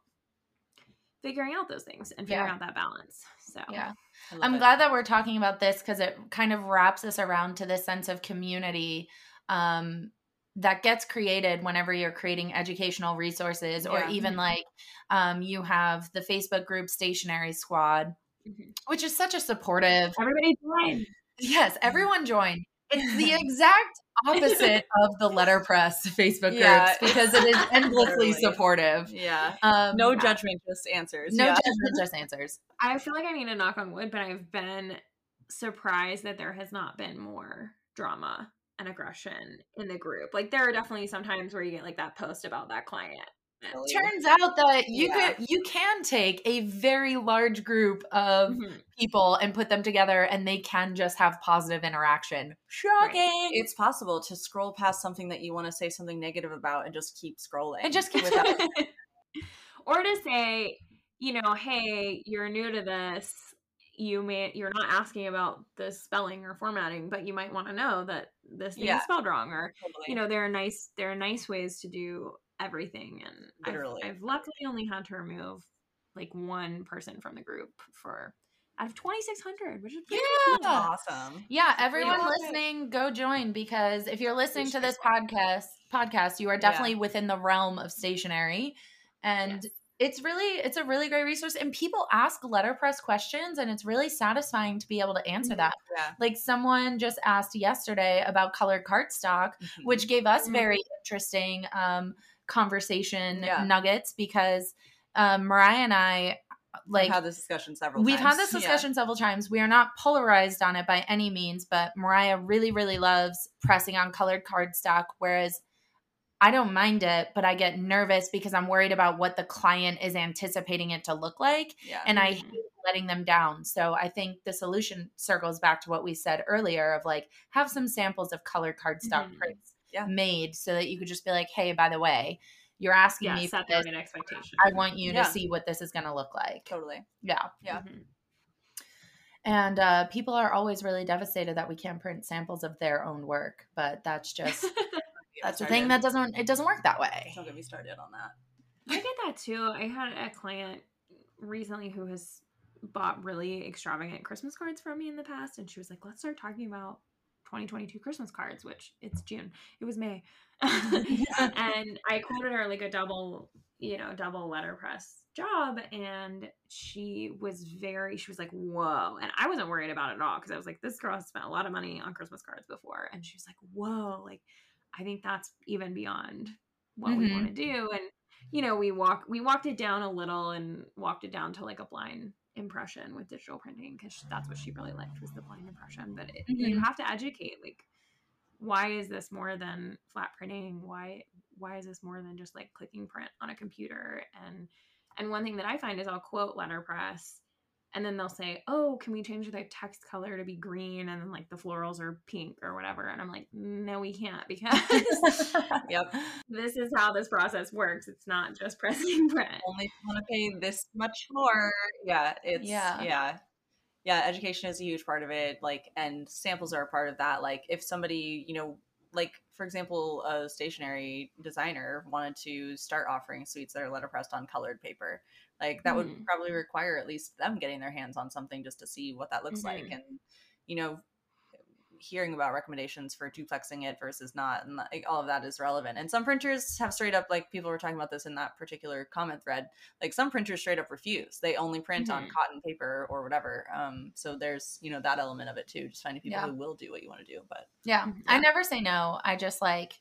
figuring out those things and figuring yeah. out that balance. So yeah, I'm it. glad that we're talking about this because it kind of wraps us around to this sense of community um, that gets created whenever you're creating educational resources, or yeah. even like um, you have the Facebook group Stationery Squad, mm-hmm. which is such a supportive. Everybody join. Yes, everyone join. It's the exact opposite of the letterpress Facebook yeah. groups because it is endlessly supportive. Yeah. Um, no judgment, just answers. No yeah. judgment, just answers. I feel like I need to knock on wood, but I've been surprised that there has not been more drama and aggression in the group. Like there are definitely some times where you get like that post about that client turns out that you yeah. could you can take a very large group of mm-hmm. people and put them together and they can just have positive interaction shocking right. it's possible to scroll past something that you want to say something negative about and just keep scrolling and just keep without or to say you know hey you're new to this you may you're not asking about the spelling or formatting but you might want to know that this thing yeah. is spelled wrong or totally. you know there are nice there are nice ways to do everything and I've, I've luckily only had to remove like one person from the group for out of 2600 which is yeah cool. awesome yeah everyone yeah. listening go join because if you're listening to this podcast podcast you are definitely yeah. within the realm of stationery and yes. It's really it's a really great resource and people ask letterpress questions and it's really satisfying to be able to answer mm-hmm. that yeah. like someone just asked yesterday about colored cardstock mm-hmm. which gave us mm-hmm. very interesting um conversation yeah. nuggets because um, Moriah and I like we've had this discussion several times. we've times. had this discussion yeah. several times we are not polarized on it by any means but moriah really really loves pressing on colored cardstock whereas i don't mind it but i get nervous because i'm worried about what the client is anticipating it to look like yeah. and i hate letting them down so i think the solution circles back to what we said earlier of like have some samples of colored cardstock mm-hmm. prints yeah. made so that you could just be like, hey, by the way, you're asking yeah, me for this. an expectation. I want you yeah. to see what this is going to look like. Totally. Yeah. Yeah. Mm-hmm. And uh, people are always really devastated that we can't print samples of their own work, but that's just that's the thing that doesn't it doesn't work that way. Don't get me started on that. I get that too. I had a client recently who has bought really extravagant Christmas cards from me in the past, and she was like, "Let's start talking about 2022 Christmas cards, which it's June. It was May. and I quoted her like a double, you know, double letterpress job. And she was very, she was like, whoa. And I wasn't worried about it at all because I was like, this girl has spent a lot of money on Christmas cards before. And she was like, whoa, like, I think that's even beyond what mm-hmm. we want to do. And, you know, we walk, we walked it down a little and walked it down to like a blind impression with digital printing because that's what she really liked was the blind impression but it, mm-hmm. you have to educate like why is this more than flat printing why why is this more than just like clicking print on a computer and and one thing that i find is i'll quote letterpress and then they'll say, "Oh, can we change the text color to be green?" And then like the florals are pink or whatever. And I'm like, "No, we can't because yep, this is how this process works. It's not just pressing print. Only you want to pay this much more. Yeah, it's yeah, yeah." Yeah, education is a huge part of it. Like, and samples are a part of that. Like, if somebody, you know, like for example, a stationery designer wanted to start offering suites that are letterpressed on colored paper, like that mm. would mm-hmm. probably require at least them getting their hands on something just to see what that looks mm-hmm. like and you know hearing about recommendations for duplexing it versus not and like all of that is relevant and some printers have straight up like people were talking about this in that particular comment thread like some printers straight up refuse they only print mm-hmm. on cotton paper or whatever um so there's you know that element of it too just finding people yeah. who will do what you want to do but yeah. yeah i never say no i just like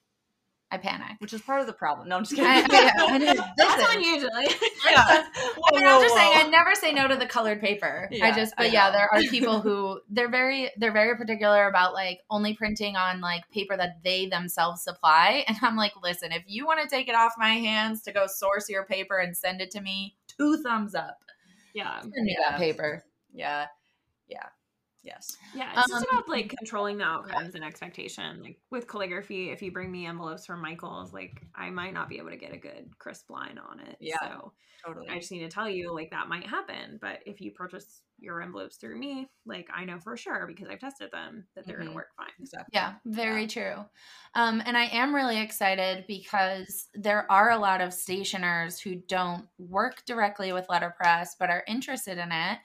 I panic. which is part of the problem. No, I'm just I, kidding. I, I, That's on you, Julie. yeah. I mean, I'm just saying. I never say no to the colored paper. I Yeah, just, I but yeah, there are people who they're very, they're very particular about like only printing on like paper that they themselves supply. And I'm like, listen, if you want to take it off my hands to go source your paper and send it to me, two thumbs up. yeah. Send me Yeah. that paper. Yeah. Yeah. Yes. Yeah, it's just Um, about like controlling the outcomes and expectation. Like with calligraphy, if you bring me envelopes from Michael's, like I might not be able to get a good crisp line on it. Yeah. So Totally. I just need to tell you, like that might happen. But if you purchase your envelopes through me, like I know for sure because I've tested them that they're Mhm. gonna work fine. exactly. Yeah, very true. Um, and I am really excited because there are a lot of stationers who don't work directly with letterpress but are interested in it.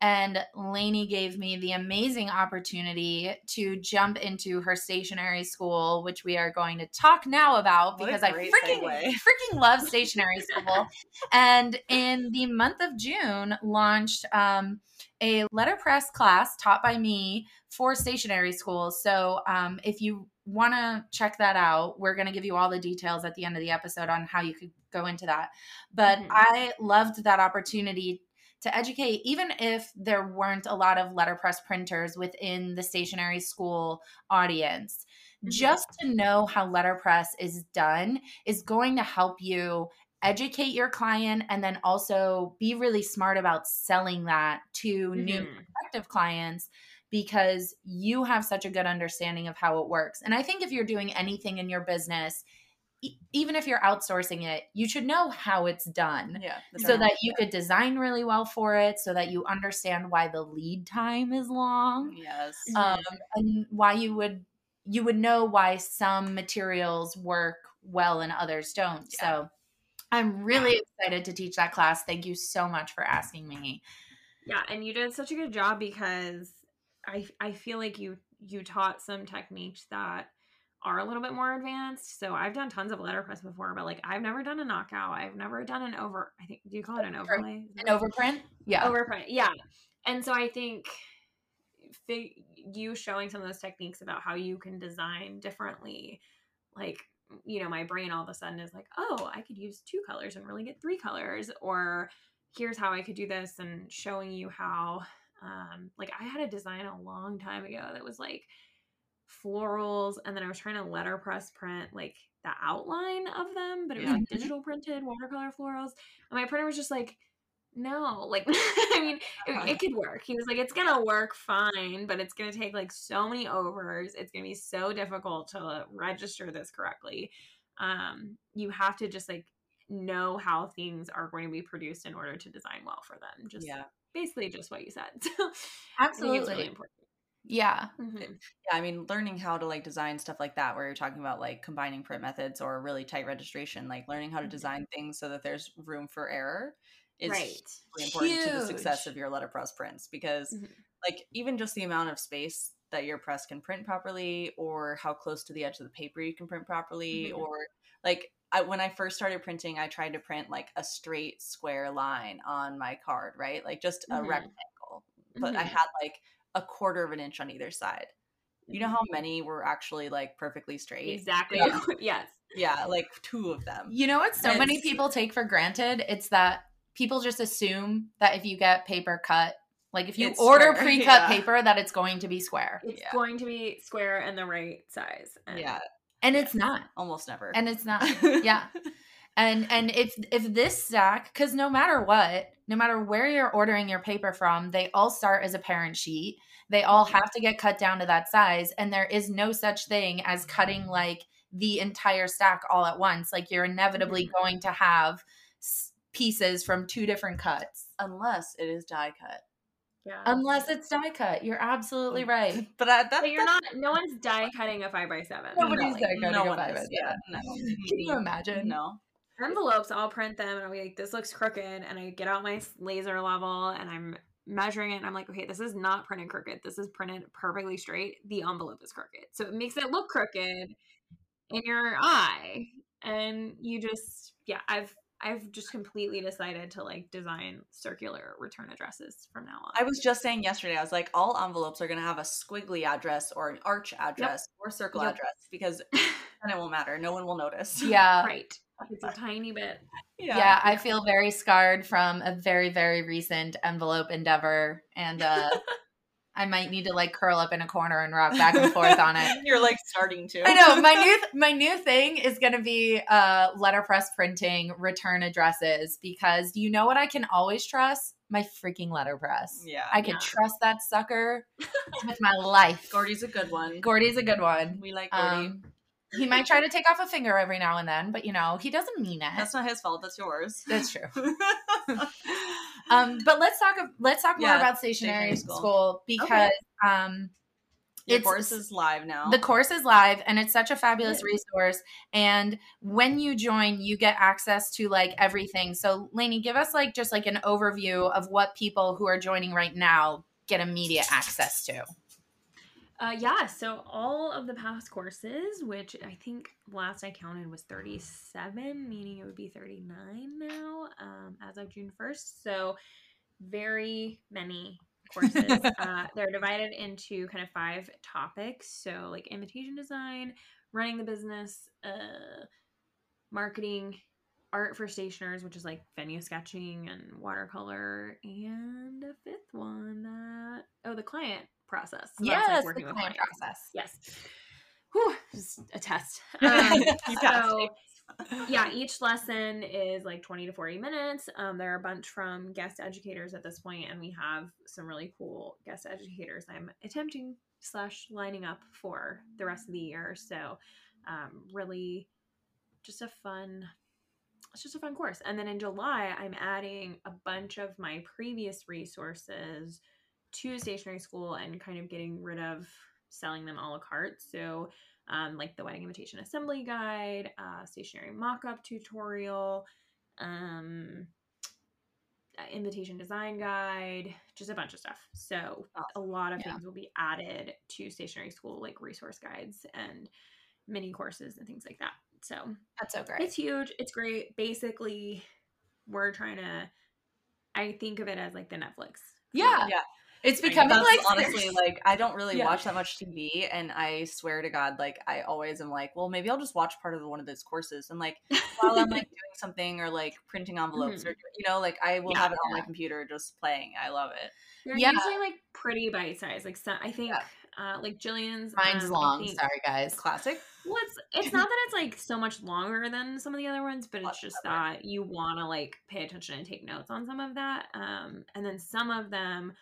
And Laney gave me the amazing opportunity to jump into her stationery school, which we are going to talk now about What because I freaking segue. freaking love stationery school. and in the month of June, launched um, a letterpress class taught by me for stationery school. So um, if you want to check that out, we're going to give you all the details at the end of the episode on how you could go into that. But Mhm. I loved that opportunity to educate, even if there weren't a lot of letterpress printers within the stationery school audience. Mhm. Just to know how letterpress is done is going to help you educate your client and then also be really smart about selling that to new Mhm. prospective clients because you have such a good understanding of how it works. And I think if you're doing anything in your business, e- even if you're outsourcing it, you should know how it's done. Yeah. So that you could design really well for it, so that you understand why the lead time is long, Yes. um, and why you would you would know why some materials work well and others don't. Yeah. So I'm really excited to teach that class. Thank you so much for asking me. Yeah, and you did such a good job because I I feel like you you taught some techniques that are a little bit more advanced. So I've done tons of letterpress before, but like I've never done a knockout. I've never done an over. I think do you call it an Over- overlay? An overprint? Yeah. overprint yeah and so i think fi- you showing some of those techniques about how you can design differently like you know my brain all of a sudden is like oh i could use two colors and really get three colors or here's how i could do this and showing you how um like i had a design a long time ago that was like florals and then i was trying to letterpress print like the outline of them but it was Yeah. like digital printed watercolor florals and my printer was just like no like i mean it, it could work he was like it's gonna work fine but it's gonna take like so many overs it's gonna be so difficult to register this correctly um you have to just like know how things are going to be produced in order to design well for them just yeah. basically just what you said so Absolutely. really important Yeah. Mhm. Yeah, I mean, learning how to like design stuff like that, where you're talking about like combining print methods or really tight registration, like learning how to Mm-hmm. design things so that there's room for error is right really important to the success of your letterpress prints because Mm-hmm. Mhm. like even just the amount of space that your press can print properly or how close to the edge of the paper you can print properly Mm-hmm. Mhm. or like I, when I first started printing, I tried to print like a straight square line on my card, right? Like just a Mm-hmm. Mhm. rectangle. But I Mhm. had like a quarter of an inch on either side. You know Mhm. how many were actually like perfectly straight? exactly yes Yeah, like two of them. You know what so many people take for granted? It's that people just assume that if you get paper cut, like if you It's order square, pre-cut yeah. paper, that it's going to be square. it's Yeah. going to be square and the right size and Yeah, And it's not. almost never. And it's not. Yeah. And and if if this stack, because no matter what, no matter where you're ordering your paper from, they all start as a parent sheet. They all have to get cut down to that size, and there is no such thing as cutting like the entire stack all at once. Like you're inevitably mm-hmm. going to have pieces from two different cuts, Unless it is die cut. yeah unless it's die cut. You're absolutely mm. right. But I, that, but you're that- not no one's die cutting a five by seven Nobody's no, die cutting no a five is. by Yeah, no. Can you imagine? No. envelopes i'll print them and i'll be like this looks crooked and i get out my laser level and i'm measuring it and i'm like okay this is not printed crooked this is printed perfectly straight the envelope is crooked so it makes it look crooked in your eye and you just yeah i've i've just completely decided to like design circular return addresses from now on I was just saying yesterday, I was like, all envelopes are going to have a squiggly address or an arch address or circle Yep. address because then it won't matter. No one will notice. Yeah. right. It's a tiny bit. Yeah. I feel very scarred from a very, very recent envelope endeavor. And uh I might need to like curl up in a corner and rock back and forth on it. You're like starting to. I know my new my new thing is going to be uh letterpress printing return addresses because you know what I can always trust my freaking letterpress. Yeah. I can Yeah. trust that sucker with my life. Gordy's a good one. Gordy's a good one. We like Gordy. Um, he might try to take off a finger every now and then, but you know he doesn't mean it. That's not his fault. That's yours. That's true. Um, but let's talk. Let's talk more Yeah, about stationery, school. school. because um, Your It's- course is live now. the course is live and it's such a fabulous resource. And when you join, you get access to like everything. So, Laney, give us like just like an overview of what people who are joining right now get immediate access to. Uh, yeah, so all of the past courses, which I think last I counted was 37, meaning it would be 39 now um, as of June 1st. So very many courses. uh, they're divided into kind of five topics. So, like invitation design, running the business, uh, marketing, art for stationers, which is like venue sketching and watercolor, and a fifth one that, oh, the client process. So like, yes, working the client process. Yes. Whew, just a test. Um, so, yeah, each lesson is like 20 to 40 minutes. Um, there are a bunch from guest educators at this point, and we have some really cool guest educators I'm attempting slash lining up for the rest of the year. So, um, really just a fun it's just a fun course. And then in July, I'm adding a bunch of my previous resources to stationery school and kind of getting rid of selling them a la carte. So, um, like the wedding invitation assembly guide, uh, stationery mock-up tutorial, um, uh, invitation design guide, just a bunch of stuff. So a lot of Yeah. things will be added to stationery school, like resource guides and mini courses and things like that. So That's so great. it's huge. It's great. Basically, we're trying to. I think of it as like the Netflix. yeah. Yeah. It's becoming like honestly like I don't really Yeah. watch that much TV, and I swear to God, like I always am like, well, maybe I'll just watch part of one of those courses, and like while I'm like doing something or like printing envelopes or you know, like I will Yeah. have it on my computer just playing. I love it. They're Yeah. usually like pretty bite sized. Like some, I think, Yeah. uh, like Jillian's. mine's um, long. think- Sorry, guys. Classic. Well, it's it's not that it's like so much longer than some of the other ones, but it's just that you want to like pay attention and take notes on some of that. Um, and then some of them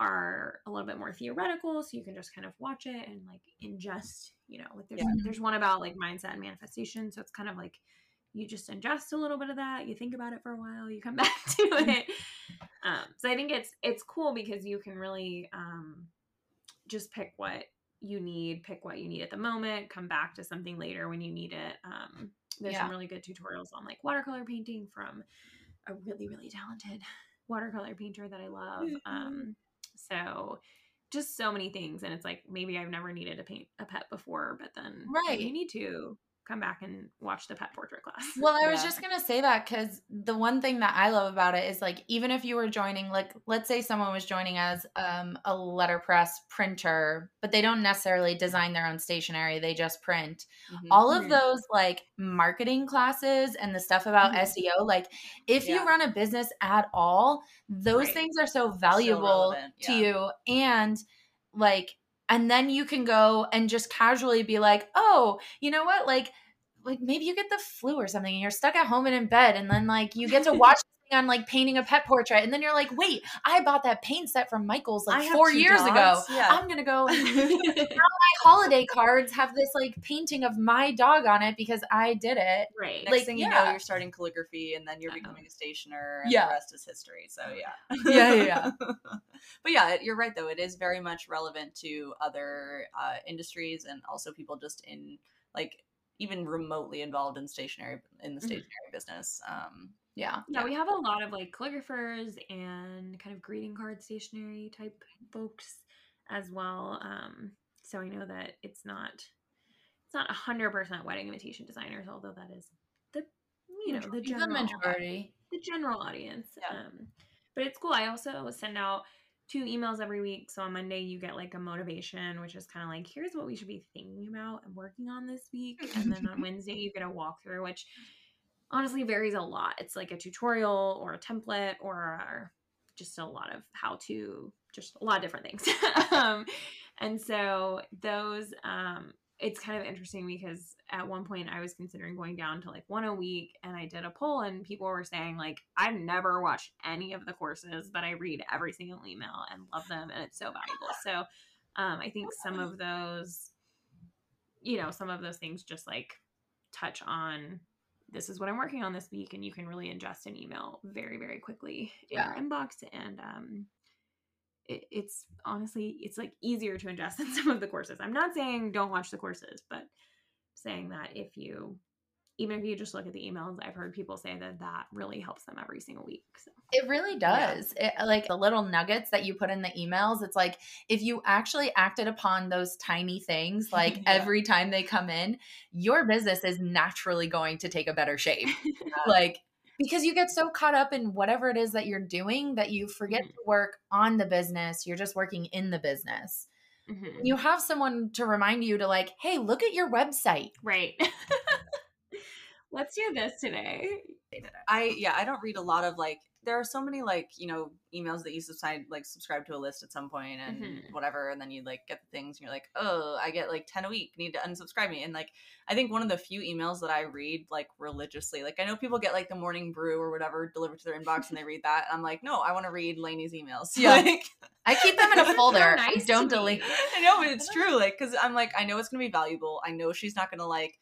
are a little bit more theoretical, so you can just kind of watch it and like ingest. You know, like there's Yeah. there's one about like mindset and manifestation, so it's kind of like you just ingest a little bit of that, you think about it for a while, you come back to it. Um, so I think it's it's cool because you can really um, just pick what you need, pick what you need at the moment, come back to something later when you need it. Um, there's Yeah. some really good tutorials on like watercolor painting from a really, really talented watercolor painter that I love. Um, so just so many things. And it's like maybe I've never needed to paint a pet before, but then Right. you need to come back and watch the pet portrait class. Well, I was Yeah. just gonna say that because the one thing that I love about it is like even if you were joining, like let's say someone was joining as um, a letterpress printer, but they don't necessarily design their own stationery; they just print. Mhm. All of Mhm. those like marketing classes and the stuff about Mhm. SEO, like if you run a business at all, those Right. things are so valuable relevant, to you, and like and then you can go and just casually be like, oh, you know what, like like maybe you get the flu or something and you're stuck at home and in bed and then like you get to watch on like painting a pet portrait and then you're like wait i bought that paint set from michael's like four years ago yeah. i'm gonna go my holiday cards have this like painting of my dog on it because i did it right. Next like, thing you know, you're starting calligraphy, and then you're becoming a stationer, and Yeah. the rest is history. So yeah, Yeah, yeah, yeah. but yeah, you're right though. It is very much relevant to other uh, industries and also people just in like even remotely involved in stationery in the Mhm. business. Um, yeah Yeah, we have a lot of like calligraphers and kind of greeting card stationery type folks as well. Um, so I know that it's not it's not hundred percent wedding invitation designers, although that is the you know the the general majority the general audience. Yeah. Um, but it's cool. I also send out two emails every week. So on Monday, you get like a motivation, which is kind of like, here's what we should be thinking about and working on this week. And then on Wednesday, you get a walkthrough, which honestly varies a lot. It's like a tutorial or a template or just a lot of how to, just a lot of different things. um, and so those, um, it's kind of interesting because at one point I was considering going down to like one a week and I did a poll and people were saying like I've never watched any of the courses but I read every single email and love them and it's so valuable. So um, I think some of those you know some of those things just like touch on this is what I'm working on this week and you can really ingest an email very very quickly in yeah. your inbox and um, it, it's honestly it's like easier to ingest than some of the courses i'm not saying don't watch the courses but saying that if you even if you just look at the emails i've heard people say that that really helps them every single week so it really does yeah. it, like the little nuggets that you put in the emails it's like if you actually acted upon those tiny things like yeah. every time they come in your business is naturally going to take a better shape like because you get so caught up in whatever it is that you're doing that you forget mm-hmm. to work on the business. You're just working in the business. Mm-hmm. You have someone to remind you to like, hey, look at your website. Right. Let's do this today. I yeah, I don't read a lot of like there are so many like you know emails that you subscribe like subscribe to a list at some point and mm-hmm. whatever and then you like get the things and you're like oh i get like 10 a week need to unsubscribe me. And like i think one of the few emails that i read like religiously like i know people get like the morning brew or whatever delivered to their inbox and they read that i'm like no i want to read laney's emails. Yeah. Like, i keep them in a folder. nice don't delete. I know but it's true like because i'm like i know it's gonna be valuable. I know she's not gonna like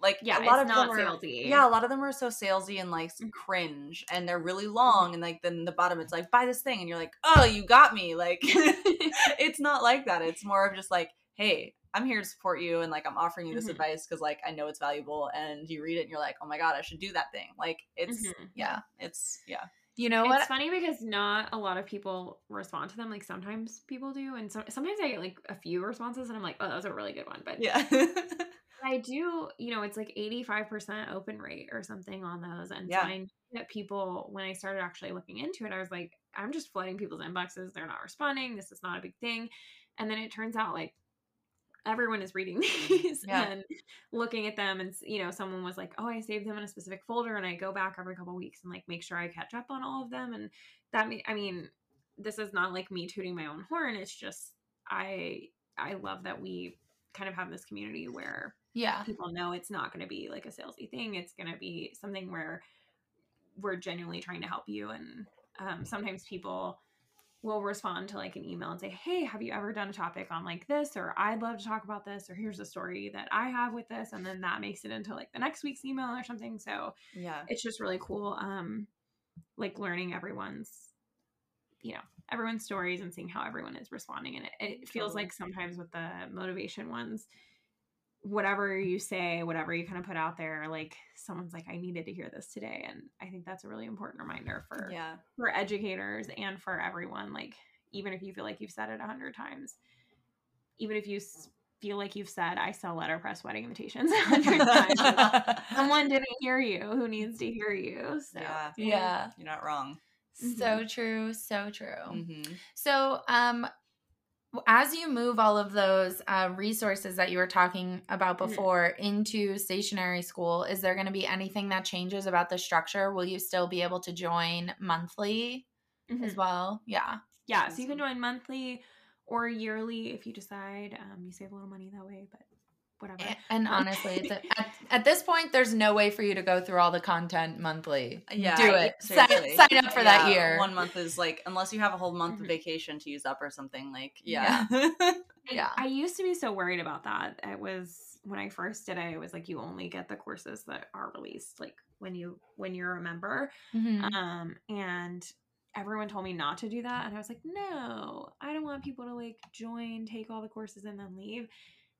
like yeah, a lot of them are, salesy. Yeah, a lot of them are so salesy and like mm. cringe, and they're really long. And like then the bottom, it's like buy this thing, and you're like, oh, you got me. Like it's not like that. It's more of just like, hey, I'm here to support you, and like I'm offering you this mm-hmm. advice because like I know it's valuable, and you read it, and you're like, oh my god, I should do that thing. Like it's mm-hmm. yeah, it's yeah. You know what? It's funny because not a lot of people respond to them. Like sometimes people do, and so sometimes I get like a few responses, and I'm like, oh, that was a really good one. But yeah. I do, you know, it's like 85% open rate or something on those. And yeah. so I that people, when I started actually looking into it, I was like, I'm just flooding people's inboxes. They're not responding. This is not a big thing. And then it turns out like everyone is reading these yeah. and looking at them. And, you know, someone was like, oh, I saved them in a specific folder and I go back every couple weeks and like make sure I catch up on all of them. And that, I mean, this is not like me tooting my own horn. It's just, I, I love that we kind of have this community where yeah people know it's not going to be like a salesy thing it's going to be something where we're genuinely trying to help you and um, sometimes people will respond to like an email and say hey have you ever done a topic on like this or i'd love to talk about this or here's a story that i have with this and then that makes it into like the next week's email or something so yeah it's just really cool um like learning everyone's you know everyone's stories and seeing how everyone is responding and it, it feels totally. like sometimes with the motivation ones whatever you say, whatever you kind of put out there, like someone's like, I needed to hear this today. And I think that's a really important reminder for yeah for educators and for everyone. Like, even if you feel like you've said it a hundred times, even if you feel like you've said, I sell letterpress wedding invitations a hundred times, someone didn't hear you who needs to hear you. So yeah, yeah. you're not wrong. So mm-hmm. true, so true. Mm-hmm. So, um, as you move all of those uh, resources that you were talking about mm-hmm. before mm-hmm. into stationery school is there going to be anything that changes about the structure will you still be able to join monthly mm-hmm. as well yeah yeah so you can join monthly or yearly if you decide um, you save a little money that way but whatever. And, honestly, at, at, this point, there's no way for you to go through all the content monthly. Yeah, do it. Sign, sign, up for yeah, that year. One month is like unless you have a whole month mm-hmm. of vacation to use up or something. Like yeah, yeah. yeah. I, I used to be so worried about that. It was when I first did it. It was like you only get the courses that are released like when you when you're a member. Mm-hmm. Um, and everyone told me not to do that and i was like no i don't want people to like join take all the courses and then leave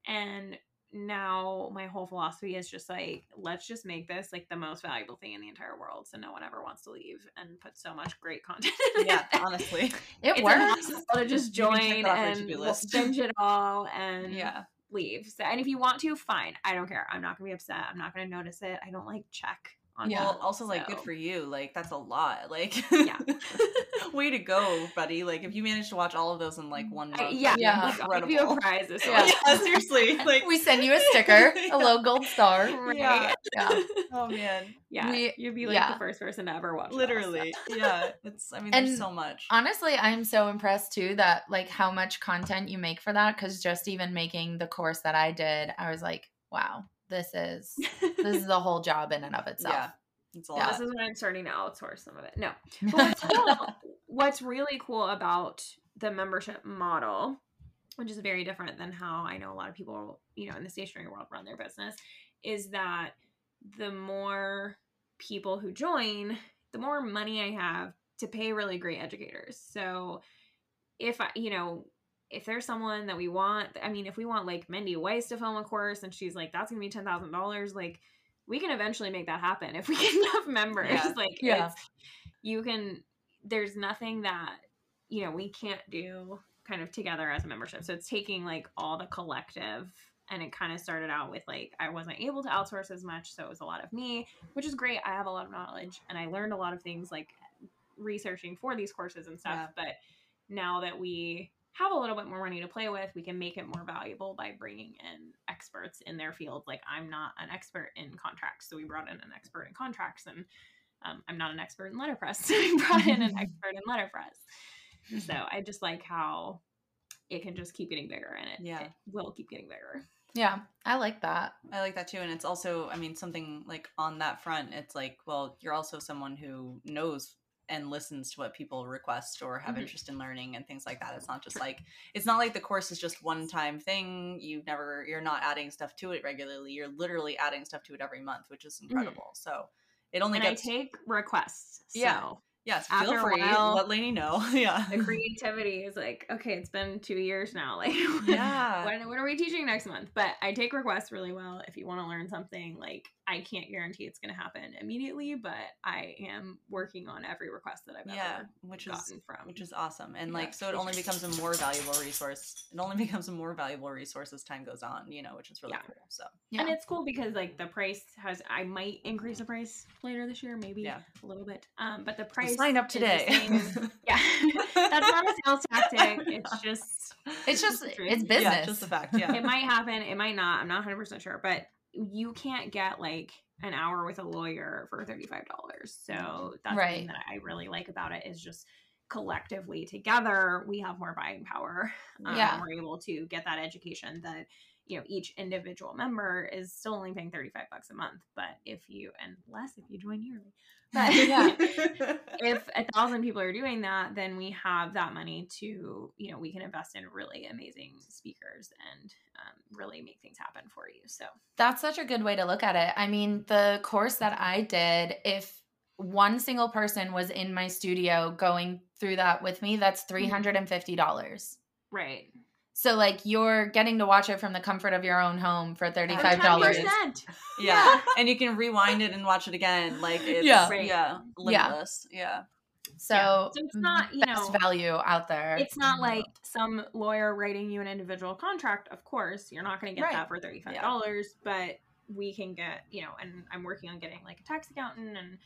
and now my whole philosophy is just like let's just make this like the most valuable thing in the entire world so no one ever wants to leave and put so much great content yeah honestly. It it's works. to just join and binge it all and yeah. leave. So and if you want to fine. I don't care. I'm not gonna be upset. I'm not gonna notice it. I don't like check on Well, also like good for you. Like that's a lot. Like Yeah. way to go, buddy. Like if you manage to watch all of those in like one month. I, yeah, Yeah. like, I'll give you a incredible. prize this Yeah. yeah, seriously. Like we send you a sticker, a little gold star. Right. Yeah. Yeah. Oh man. Yeah, We- you'd be like yeah. the first person to ever watch. Literally. Yeah. It's I mean And there's so much. Honestly, I'm so impressed too that like how much content you make for that cuz just even making the course that I did, I was like, wow, this is this is the whole job in and of itself. Yeah. It's a Yeah. This is when I'm starting to outsource some of it. No, but what's cool, what's really cool about the membership model, which is very different than how I know a lot of people, you know, in the stationery world run their business, is that the more people who join, the more money I have to pay really great educators. So if I, you know, if there's someone that we want, I mean, if we want like Mindy Weiss to film a course and she's like, that's gonna be ten thousand dollars, like we can eventually make that happen if we get enough members. Yeah. Like Yeah. it's you can there's nothing that you know we can't do kind of together as a membership. So it's taking like all the collective and it kind of started out with like I wasn't able to outsource as much, so it was a lot of me, which is great. I have a lot of knowledge and I learned a lot of things like researching for these courses and stuff. Yeah. But now that we have a little bit more money to play with, we can make it more valuable by bringing in experts in their field. Like I'm not an expert in contracts, so we brought in an expert in contracts, and um, I'm not an expert in letterpress, so we brought in an expert in letterpress. So I just like how it can just keep getting bigger, and it, Yeah. it will keep getting bigger. Yeah, I like that. I like that too. And it's also, I mean, something like on that front, it's like, well, you're also someone who knows and listens to what people request or have Mhm. interest in learning and things like that. It's not just like, it's not like the course is just one time thing. You've never, you're not adding stuff to it regularly. You're literally adding stuff to it every month, which is incredible. So it only and I take requests. So Yeah. yes, after feel free. while- let Laney know. yeah. the creativity is like, okay, it's been two years now. Like, Yeah. what, what are we teaching next month? But I take requests really well. If you want to learn something, like, I can't guarantee it's going to happen immediately, but I am working on every request that I've yeah. ever Which is, gotten from. which is awesome and Yeah, like so it only becomes a more valuable resource it only becomes a more valuable resource as time goes on you know which is really Yeah. cool so Yeah. And it's cool because like the price has I might increase the price later this year, maybe Yeah. a little bit. Um, but the price sign up today same- yeah, that's not a sales tactic. It's just It's just it's business. yeah just the fact yeah it might happen, it might not. I'm not 100 percent sure, but you can't get like an hour with a lawyer for $35. So that's Right. something that I really like about it is just collectively together we have more buying power. Um, Yeah. we're able to get that education that you know each individual member is still only paying 35 bucks a month but if you and less if you join yearly but Yeah. if a thousand people are doing that then we have that money to you know we can invest in really amazing speakers and um, really make things happen for you so That's such a good way to look at it. I mean, the course that I did, if one single person was in my studio going through that with me, that's $350. right So like you're getting to watch it from the comfort of your own home for For $35. 10%. yeah and you can rewind it and watch it again like it's Yeah. yeah Right. yeah limitless yeah So, Yeah. So mm, it's not, you best know, value out there. it's not like some lawyer writing you an individual contract of course you're not going to get Right. that for $35 but we can get you know and i'm working on getting like a tax accountant and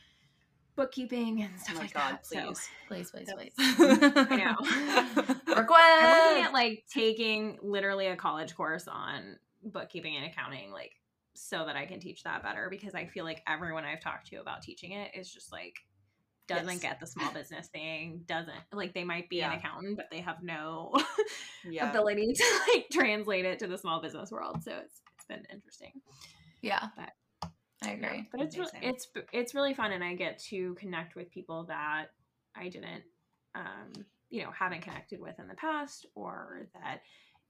bookkeeping and oh stuff my like god that so please, please please, please. i know. i'm Request. looking at like taking literally a college course on bookkeeping and accounting like so that i can teach that better because i feel like everyone i've talked to about teaching it is just like doesn't Yes. get the small business thing doesn't like they might be Yeah. an accountant but they have no yeah ability to like translate it to the small business world. So it's it's been interesting. yeah. But- I Yeah, agree. but it's really it's it's really fun, and I get to connect with people that I didn't, um, you know, haven't connected with in the past, or that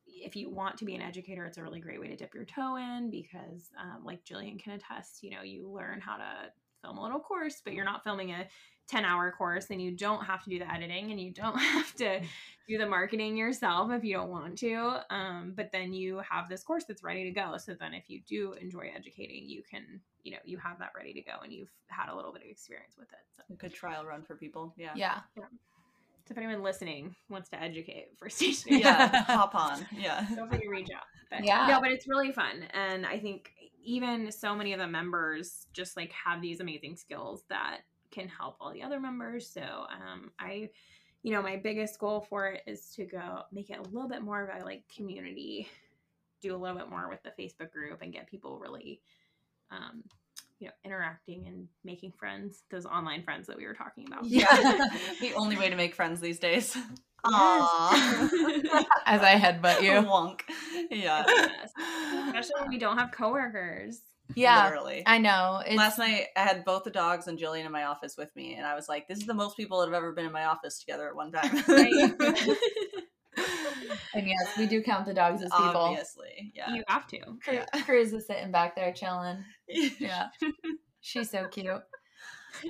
if you want to be an educator, it's a really great way to dip your toe in because, um, like Jillian can attest, you know, you learn how to film a little course, but you're not filming a 10 hour course and you don't have to do the editing and you don't have to do the marketing yourself if you don't want to. Um, but then you have this course that's ready to go. So then if you do enjoy educating, you can, you know, you have that ready to go and you've had a little bit of experience with it. So, a good trial run for people yeah Yeah. so if anyone listening wants to educate for stationery, yeah hop on yeah feel free to reach out. But Yeah. no, but it's really fun. And I think, even so many of the members just like have these amazing skills that can help all the other members. So um, I, you know, my biggest goal for it is to go make it a little bit more of a like community, do a little bit more with the Facebook group and get people really, um, you know, interacting and making friends, those online friends that we were talking about. Yeah. the only way to make friends these days. Aww. As I headbutt you. Wonk. Yeah. Yes. Especially when we don't have coworkers. Yeah. Literally. I know. It's, Last night I had both the dogs and Jillian in my office with me, and I was like, "This is the most people that have ever been in my office together at one time." and yes, we do count the dogs as people. Obviously, yeah. You have to. Cru- Cruz is sitting back there chilling. Yeah. She's so cute.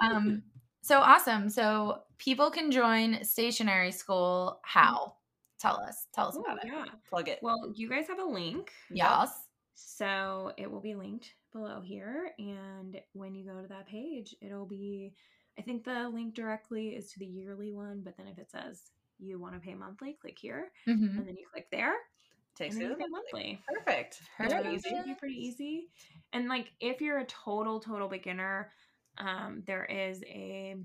Um, so awesome. So people can join stationery school. How? Tell us. Tell us Ooh, about it. Plug it. Well, you guys have a link. Yes. So it will be linked below here. And when you go to that page, it'll be, I think the link directly is to the yearly one. But then if it says you want to pay monthly, click here. Mhm. And then you click there. Takes and you you to the monthly. Perfect. It's Perfect. pretty easy. Pretty easy. And like if you're a total, total beginner, um, there is a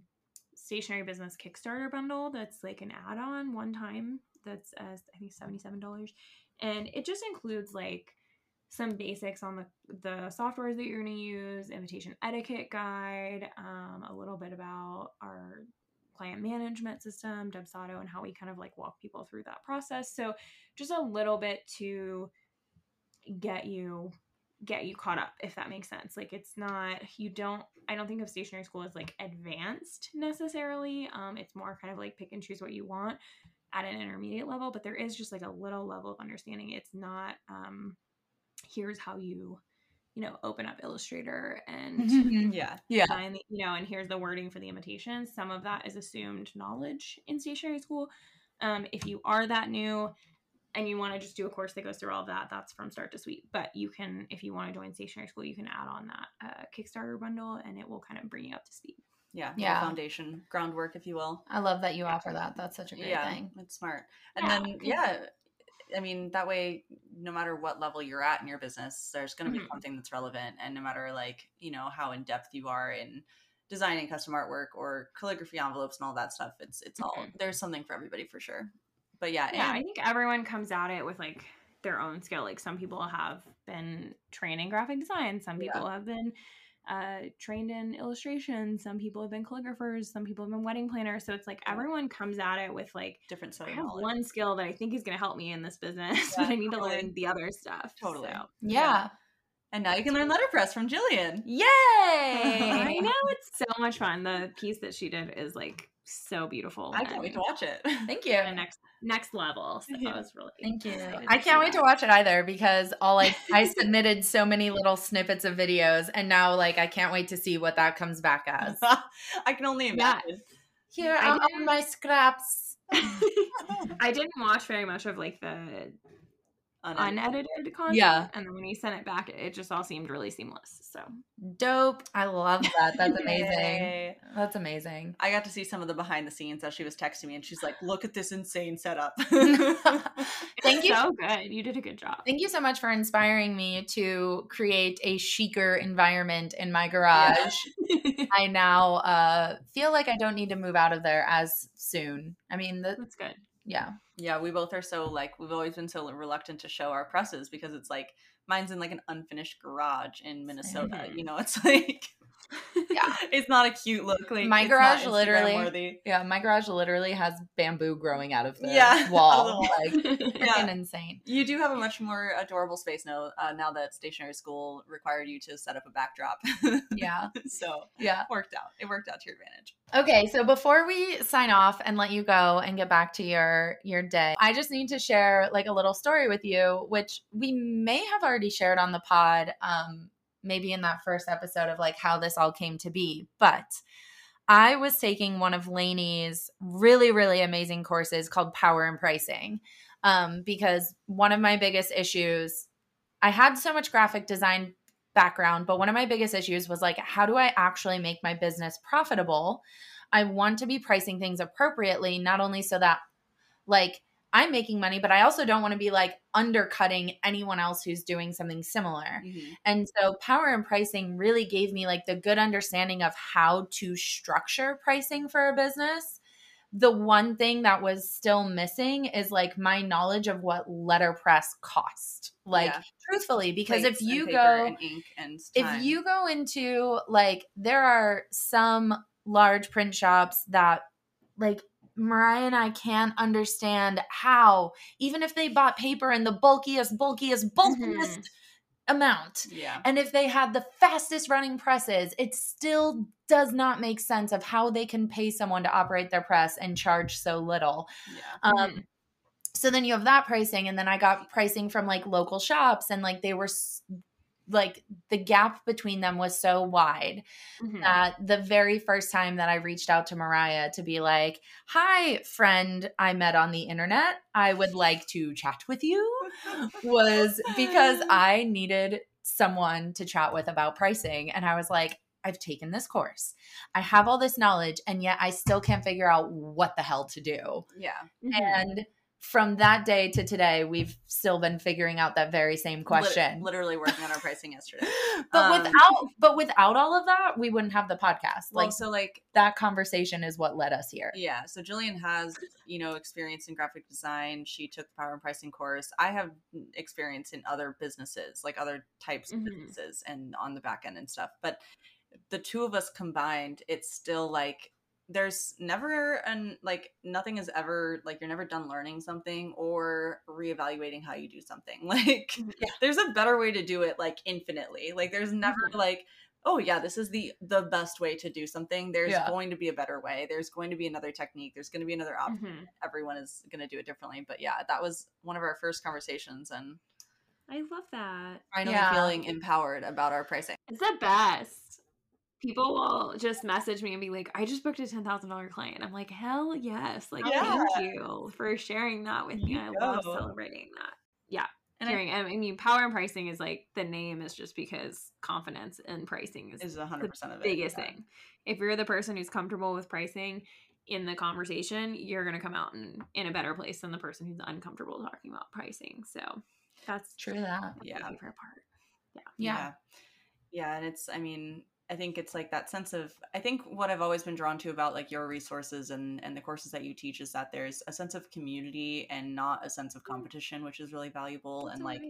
stationery business Kickstarter bundle that's like an add-on one time that's uh, I think $77. And it just includes like some basics on the the softwares that you're going to use, invitation etiquette guide, um, a little bit about our client management system, Dubsado, and how we kind of like walk people through that process. So just a little bit to get you get you caught up if that makes sense. Like it's not you don't i don't think of stationery school as like advanced necessarily. Um it's more kind of like pick and choose what you want at an intermediate level but there is just like a little level of understanding. It's not um here's how you you know open up illustrator and Yeah. Yeah. design the, you know and here's the wording for the invitation some of that is assumed knowledge in stationery school. Um, if you are that new and you want to just do a course that goes through all of that that's from start to suite but you can if you want to join stationery school you can add on that uh, kickstarter bundle and it will kind of bring you up to speed Yeah. Yeah. Yeah. Foundation, groundwork, if you will. I love that you offer that. That's such a great yeah. thing. It's smart. And Yeah. then, yeah. I mean, that way, no matter what level you're at in your business, there's going to be Mhm. something that's relevant. And no matter, like, you know, how in depth you are in designing custom artwork or calligraphy envelopes and all that stuff, it's, it's all, Mhm. there's something for everybody for sure. But yeah, yeah and- i think everyone comes at it with like their own skill like some people have been trained in graphic design some Yeah. people have been uh, trained in illustration some people have been calligraphers some people have been wedding planners so it's like everyone comes at it with like different I set have knowledge. one skill that I think is going to help me in this business, Yeah, but I need totally. to learn the other stuff. Totally. So. Yeah. And now you can learn letterpress from Jillian. Yay! I know it's so much fun. The piece that she did is like so beautiful. I can't wait to watch it. Thank you. the next next level. So Yeah. I was really Thank you. I can't wait that. to watch it either because all I I submitted so many little snippets of videos and now like I can't wait to see what that comes back as. I can only Yeah. imagine. Here I are all my scraps. I didn't watch very much of like the Unedited. unedited content. Yeah. And then when you sent it back, it, it just all seemed really seamless. So Dope. I love that. That's amazing. That's amazing. I got to see some of the behind the scenes as she was texting me, and she's like, "Look at this insane setup." Thank you. so good. You did a good job. Thank you so much for inspiring me to create a chicer environment in my garage. I now uh, feel like I don't need to move out of there as soon. I mean, the, That's good. Yeah, yeah, we both are so like we've always been so reluctant to show our presses because it's like mine's in like an unfinished garage in Minnesota. Mhm. You know, it's like Yeah. it's not a cute look. Like My garage literally- worthy. yeah. My garage literally has bamboo growing out of the Yeah, wall. the wall. Like, Yeah. freaking insane. You do have a much more adorable space now. Uh, now that stationery school required you to set up a backdrop, Yeah, so yeah. worked out. It worked out to your advantage. Okay, so before we sign off and let you go and get back to your your day, I just need to share like a little story with you, which we may have already shared on the pod, um, maybe in that first episode of like how this all came to be. But I was taking one of Laney's really, really amazing courses called Power in Pricing, um, because one of my biggest issues, I had so much graphic design background, but one of my biggest issues was like, how do I actually make my business profitable? I want to be pricing things appropriately, not only so that like I'm making money, but I also don't want to be like undercutting anyone else who's doing something similar. Mhm. And so power in pricing really gave me like the good understanding of how to structure pricing for a business. The one thing that was still missing is like my knowledge of what letterpress cost. Like Yeah. truthfully, because Plates if you go and ink and if you go into like there are some large print shops that like Moriah and I can't understand how even if they bought paper in the bulkiest bulkiest bulkiest amount yeah. and if they had the fastest running presses it still does not make sense of how they can pay someone to operate their press and charge so little. Yeah. Um, Mhm. so then you have that pricing, and then I got pricing from like local shops, and like they were s- like the gap between them was so wide Mhm. that the very first time that I reached out to Moriah to be like, "Hi, friend, I met on the internet. I would like to chat with you," was because I needed someone to chat with about pricing, and I was like. I've taken this course. I have all this knowledge, and yet I still can't figure out what the hell to do. yeah Mhm. And from that day to today, we've still been figuring out that very same question. literally working on our pricing yesterday but Um, without but without all of that, we wouldn't have the podcast. well like so like that conversation is what led us here. Yeah, so Jillian has, you know, experience in graphic design. She took the power in pricing course. I have experience in other businesses, like other types of Mhm. businesses and on the back end and stuff. But the two of us combined, it's still like there's never an like nothing is ever like you're never done learning something or reevaluating how you do something. Like Mhm. there's a better way to do it like infinitely. Like there's never Mhm. like oh yeah this is the the best way to do something there's Yeah. going to be a better way there's going to be another technique there's going to be another option Mhm. everyone is going to do it differently but yeah that was one of our first conversations and I love that. finally Yeah. feeling empowered about our pricing It's the best. People will just message me and be like, I just booked a $10,000 client. I'm like, hell yes. Like, Yeah. thank you for sharing that with me. You I love celebrating that. Yeah. and I, Hearing, I mean, power in pricing is like the name is just because confidence in pricing is is 100% of it biggest yeah. thing. If you're the person who's comfortable with pricing in the conversation, you're going to come out in, in a better place than the person who's uncomfortable talking about pricing. So that's True that. Yeah. favorite part. Yeah. yeah yeah and it's i mean i think it's like that sense of i think what i've always been drawn to about like your resources and and the courses that you teach is that there's a sense of community and not a sense of competition which is really valuable and like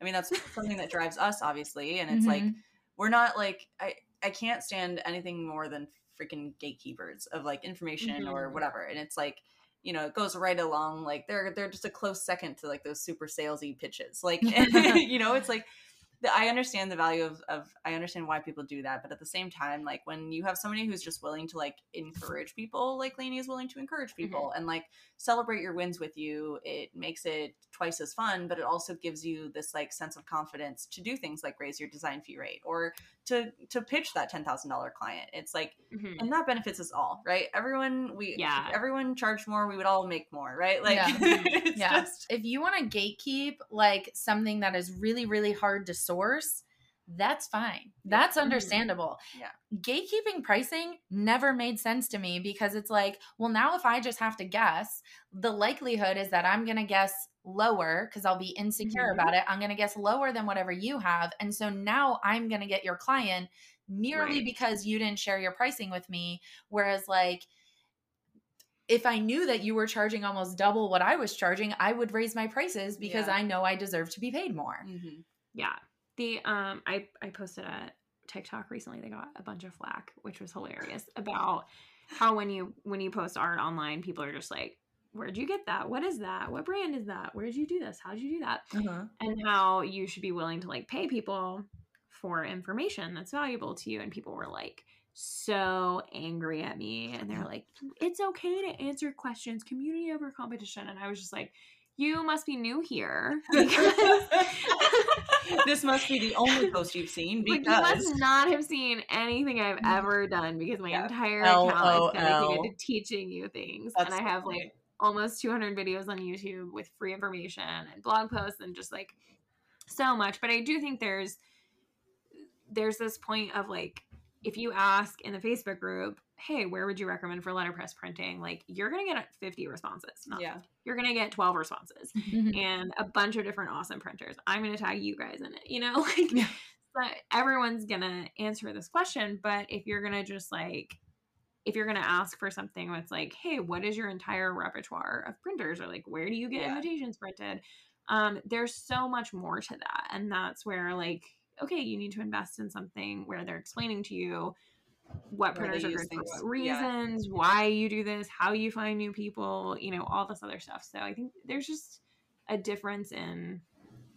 i mean that's something that drives us obviously and it's like Mhm. we're not like i i can't stand anything more than freaking gatekeepers of like information or Mhm. whatever and it's like you know it goes right along like they're they're just a close second to like those super salesy pitches like you know it's like the, I understand the value of, of I understand why people do that, but at the same time, like when you have somebody who's just willing to like encourage people, like Laney is willing to encourage mm-hmm. people and like celebrate your wins with you, it makes it twice as fun, but it also gives you this like sense of confidence to do things like raise your design fee rate or to to pitch that ten thousand dollar client. It's like Mhm. and that benefits us all, right? Everyone we Yeah. everyone charged more, we would all make more, right? Like Yeah. Yeah. just If you want to gatekeep like something that is really, really hard to source, that's fine. That's Mhm. understandable. Yeah. Gatekeeping pricing never made sense to me because it's like, well, now if I just have to guess, the likelihood is that I'm going to guess lower because I'll be insecure Mhm. about it. I'm going to guess lower than whatever you have. And so now I'm going to get your client merely Right. because you didn't share your pricing with me. Whereas, like, if I knew that you were charging almost double what I was charging, I would raise my prices because Yeah. I know I deserve to be paid more. Mhm. Yeah. The um I I posted a TikTok recently they got a bunch of flack, which was hilarious about how when you when you post art online, people are just like, Where'd you get that? What is that? What brand is that? Where did you do this? How did you do that? And how you should be willing to like pay people for information that's valuable to you. And people were like so angry at me. And they're like, It's okay to answer questions, community over competition. And I was just like, You must be new here. Because this must be the only post you've seen Like, because you must not have seen anything I've mm. ever done because my Yeah. entire account is dedicated to teaching you things. That's and I have like almost 200 videos on YouTube with free information and blog posts and just like so much. But I do think there's there's this point of like if you ask in the Facebook group, hey, where would you recommend for letterpress printing? Like you're gonna get 50 responses. Not Yeah. you're gonna get 12 responses Mhm. and a bunch of different awesome printers. I'm gonna tag you guys in it, you know, like Yeah. but everyone's gonna answer this question. But if you're gonna just like if you're gonna ask for something that's like, hey, what is your entire repertoire of printers, or like where do you get Yeah. invitations printed? Um, there's so much more to that. And that's where like, okay, you need to invest in something where they're explaining to you what printers are good for what yeah. reasons, why you do this, how you find new people, you know, all this other stuff. So I think there's just a difference in,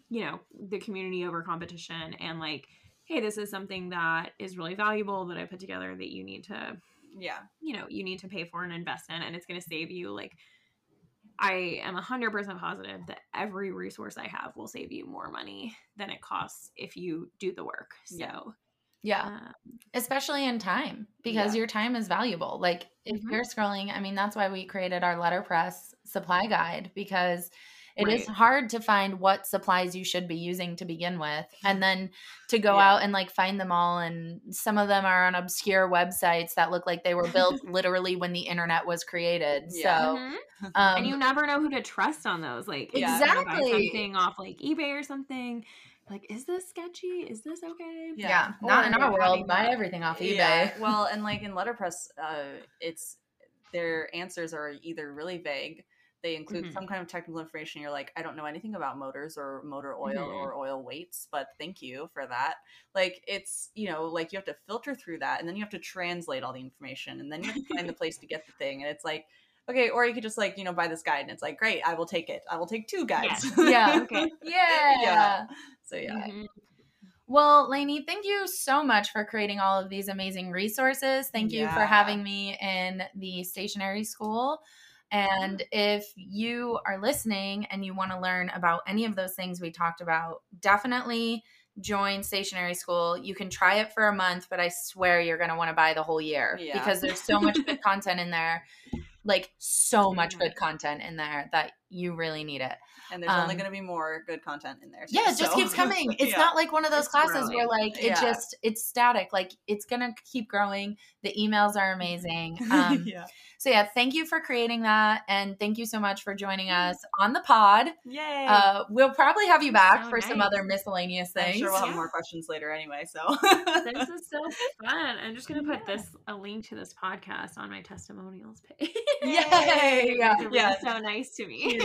you know, the community over competition and like, hey, this is something that is really valuable that I put together that you need to, Yeah. you know, you need to pay for and invest in, and it's going to save you. Like, I am 100% positive that every resource I have will save you more money than it costs if you do the work. So, Yeah. Yeah. um, especially in time because Yeah. your time is valuable like if Mhm. you're scrolling i mean that's why we created our letterpress supply guide because it is Right. hard to find what supplies you should be using to begin with and then to go Yeah. out and like find them all and some of them are on obscure websites that look like they were built literally when the internet was created Yeah. so mhm. um, and you never know who to trust on those. Like, if you're gonna buy Exactly. something off like eBay or something. Like, is this sketchy? Is this okay? Yeah. yeah, not in our world buy everything off ebay Yeah, well, and like in letterpress, uh, it's their answers are either really vague. They include Mhm. some kind of technical information. You're like, I don't know anything about motors or motor oil Mhm. or oil weights, but thank you for that. Like it's you know like you have to filter through that, and then you have to translate all the information, and then you have to find the place to get the thing, and it's like. Okay, or you could just like you know buy this guide, and it's like great. I will take it. I will take two guides. Yes. Yeah. Okay. yeah yeah. So yeah, Mhm. Well, Laney, thank you so much for creating all of these amazing resources. Thank you for having me in the stationery school. And if you are listening and you want to learn about any of those things we talked about, definitely join stationery school. You can try it for a month, but I swear you're going to want to buy the whole year Yeah. because there's so much good content in there. Like so much good content in there that you really need it. and there's only Um, going to be more good content in there. too, Yeah, it just so- keeps coming. It's Yeah. not like one of those It's classes where like it Yeah. just it's static. Like it's gonna keep growing. The emails are amazing. Um, yeah. So yeah, thank you for creating that, and thank you so much for joining us on the pod. Yay. Uh, we'll probably have you back So for some other miscellaneous I'm things. sure we'll have Yeah. more questions later anyway. So this is so fun. I'm just gonna put this a link to this podcast on my testimonials page. Yay! You guys are Yeah. so nice to me.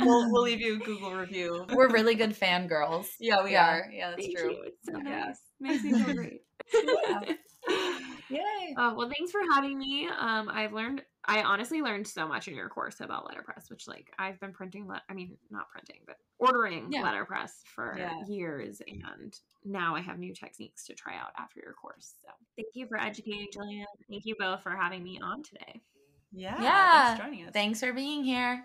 We'll we'll leave you a Google review. We're really good fangirls. Yeah, we Yeah. are. Yeah, that's Thank true. you. It's so Yeah. nice. Makes me feel great. Yay! Uh, well, thanks for having me. Um, I've learned, I honestly learned so much in your course about letterpress, which like I've been printing, let I mean, not printing, but ordering Yeah. letterpress for Yeah. years. And now I have new techniques to try out after your course. So thank you for educating Jillian. Thank you both for having me on today. Yeah. Yeah. Thanks for joining us. Thanks for being here.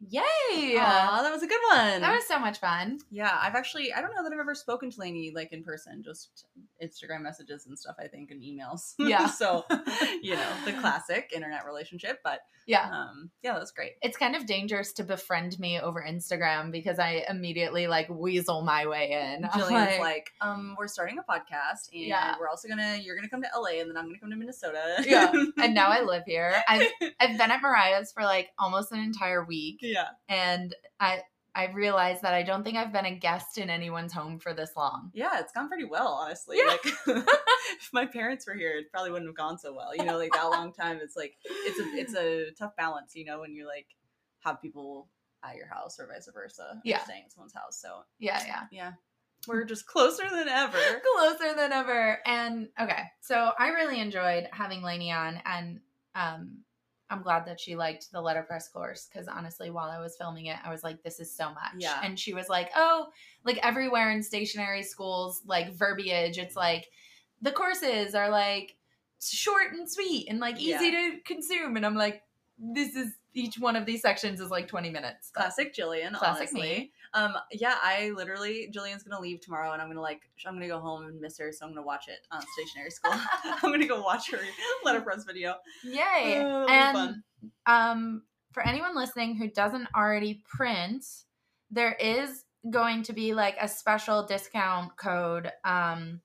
Yay! Aw, that was a good one. That was so much fun. yeah, I've actually I don't know that I've ever spoken to Laney like in person, just Instagram messages and stuff, I think, and emails. Yeah. so you know, the classic internet relationship. But Yeah. um yeah, that was great. It's kind of dangerous to befriend me over Instagram because I immediately like weasel my way in. Jillian's like, um, we're starting a podcast and Yeah. we're also gonna you're gonna come to LA and then I'm gonna come to Minnesota. yeah. And now I live here. I've I've been at Moriah's for like almost an entire week. Yeah. And I I realized that I don't think I've been a guest in anyone's home for this long. Yeah, it's gone pretty well, honestly. Yeah. Like if my parents were here, it probably wouldn't have gone so well. You know, like that long time. It's like it's a it's a tough balance, you know, when you like have people at your house or vice versa. Yeah. staying at someone's house. So Yeah, yeah. yeah. We're just closer than ever. Closer than ever. And okay. So I really enjoyed having Laney on and um I'm glad that she liked the letterpress course because honestly, while I was filming it, I was like, this is so much. Yeah. And she was like, oh, like everywhere in stationery schools, like verbiage, it's like the courses are like short and sweet and like easy to consume. And I'm like, this is each one of these sections is like 20 minutes. Classic Jillian, Classic honestly. me. Um, yeah, I literally Jillian's gonna leave tomorrow, and I'm gonna like I'm gonna go home and miss her, so I'm gonna watch it on stationery school. I'm gonna go watch her letterpress video. Yay. Oh, and um for anyone listening who doesn't already print, there is going to be like a special discount code um,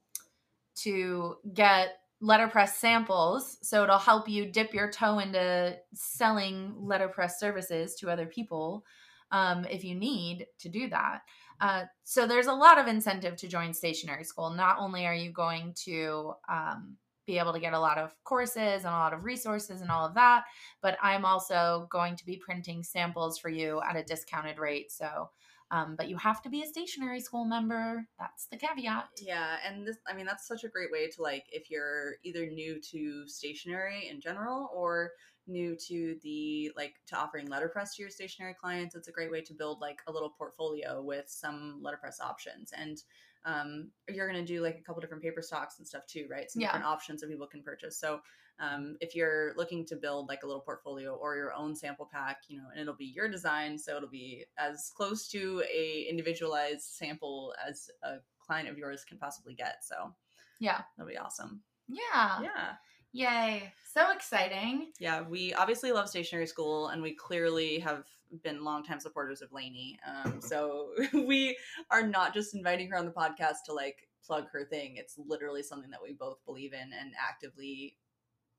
to get letterpress samples. So it'll help you dip your toe into selling letterpress services to other people um, if you need to do that. Uh, so there's a lot of incentive to join stationery school. Not only are you going to um, be able to get a lot of courses and a lot of resources and all of that, but I'm also going to be printing samples for you at a discounted rate. So um, but you have to be a stationery school member. That's the caveat. Yeah, and this I mean that's such a great way to like if you're either new to stationery in general or new to the like to offering letterpress to your stationery clients, it's a great way to build like a little portfolio with some letterpress options. And um, you're going to do like a couple different paper stocks and stuff too, right? Some Yeah. different options that people can purchase. So um, if you're looking to build like a little portfolio or your own sample pack, you know, and it'll be your design, so it'll be as close to a individualized sample as a client of yours can possibly get. So Yeah. that'll be awesome. Yeah. Yeah. Yay. So exciting. Yeah, we obviously love stationery school, and we clearly have been longtime supporters of Laney. Um, so we are not just inviting her on the podcast to like plug her thing. It's literally something that we both believe in and actively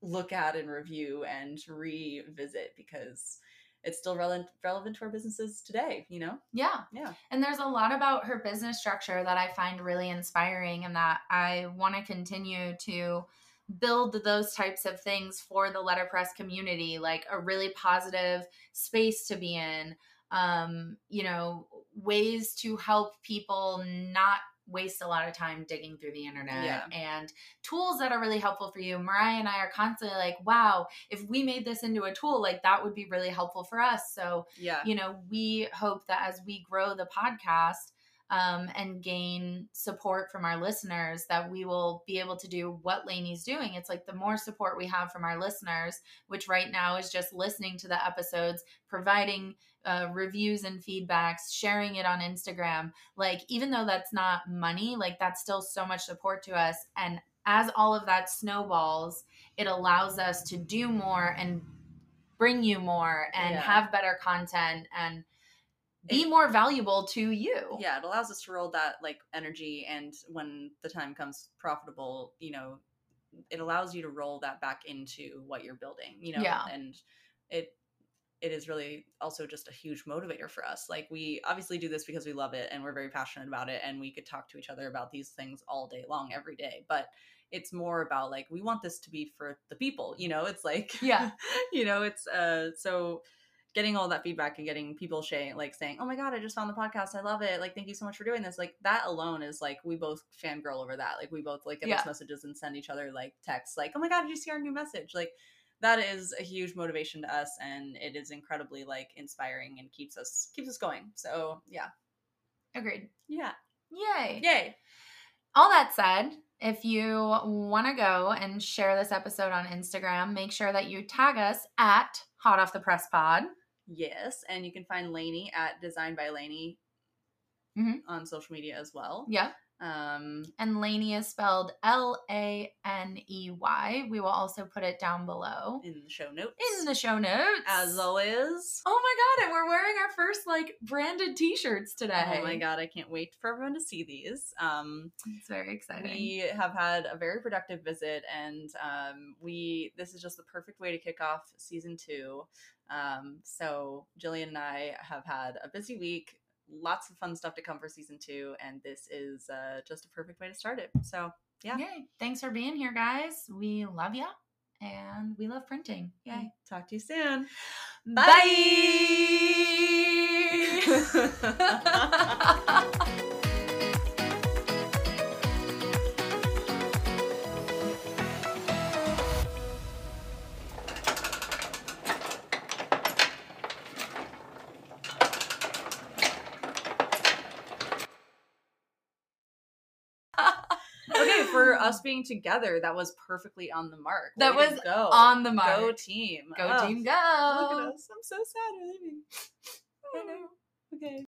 look at and review and revisit because it's still relevant relevant to our businesses today. You know? Yeah. Yeah. And there's a lot about her business structure that I find really inspiring and that I want to continue to build those types of things for the letterpress community, like a really positive space to be in, um, you know, ways to help people not waste a lot of time digging through the internet Yeah. and tools that are really helpful for you. Moriah and I are constantly like, wow, if we made this into a tool, like that would be really helpful for us. So Yeah. you know, we hope that as we grow the podcast um, and gain support from our listeners, that we will be able to do what Laney's doing. It's like the more support we have from our listeners, which right now is just listening to the episodes, providing uh, reviews and feedbacks, sharing it on Instagram. Like, even though that's not money, like, that's still so much support to us. And as all of that snowballs, it allows us to do more and bring you more and Yeah. have better content and be It- more valuable to you. yeah it allows us to roll that like energy and when the time comes profitable you know it allows you to roll that back into what you're building you know Yeah. and it it is really also just a huge motivator for us like we obviously do this because we love it and we're very passionate about it and we could talk to each other about these things all day long every day but it's more about like we want this to be for the people you know it's like Yeah. you know it's uh so getting all that feedback and getting people saying like saying oh my god i just found the podcast. I love it. Like thank you so much for doing this. Like that alone is like we both fangirl over that. Like we both like get Yeah. those messages and send each other like texts like oh my god did you see our new message? Like that is a huge motivation to us and it is incredibly like inspiring and keeps us keeps us going. So yeah. Agreed. yeah. Yay. yay. All that said, if you want to go and share this episode on Instagram, make sure that you tag us at Hot Off the Press Pod. Yes and you can find laney at design by laney Mhm. on social media as well Yeah. um And Laney is spelled L A N E Y. We will also put it down below in the show notes in the show notes. as always Oh my god, and we're wearing our first like branded t-shirts today. Oh my god, I can't wait for everyone to see these. Um, It's very exciting. we have had a very productive visit, and um, we this is just the perfect way to kick off season two. Um, so Jillian and I have had a busy week, lots of fun stuff to come for season two, and this is uh, just a perfect way to start it. So yeah. Yay. Thanks for being here, guys. We love ya. And we love printing. Yay. talk to you soon. Bye. okay, us being together, that was perfectly on the mark. That Way was go. on the mark. Go team. Go Ugh. team go. Look at us. I'm so sad we're leaving. I know. Oh, okay.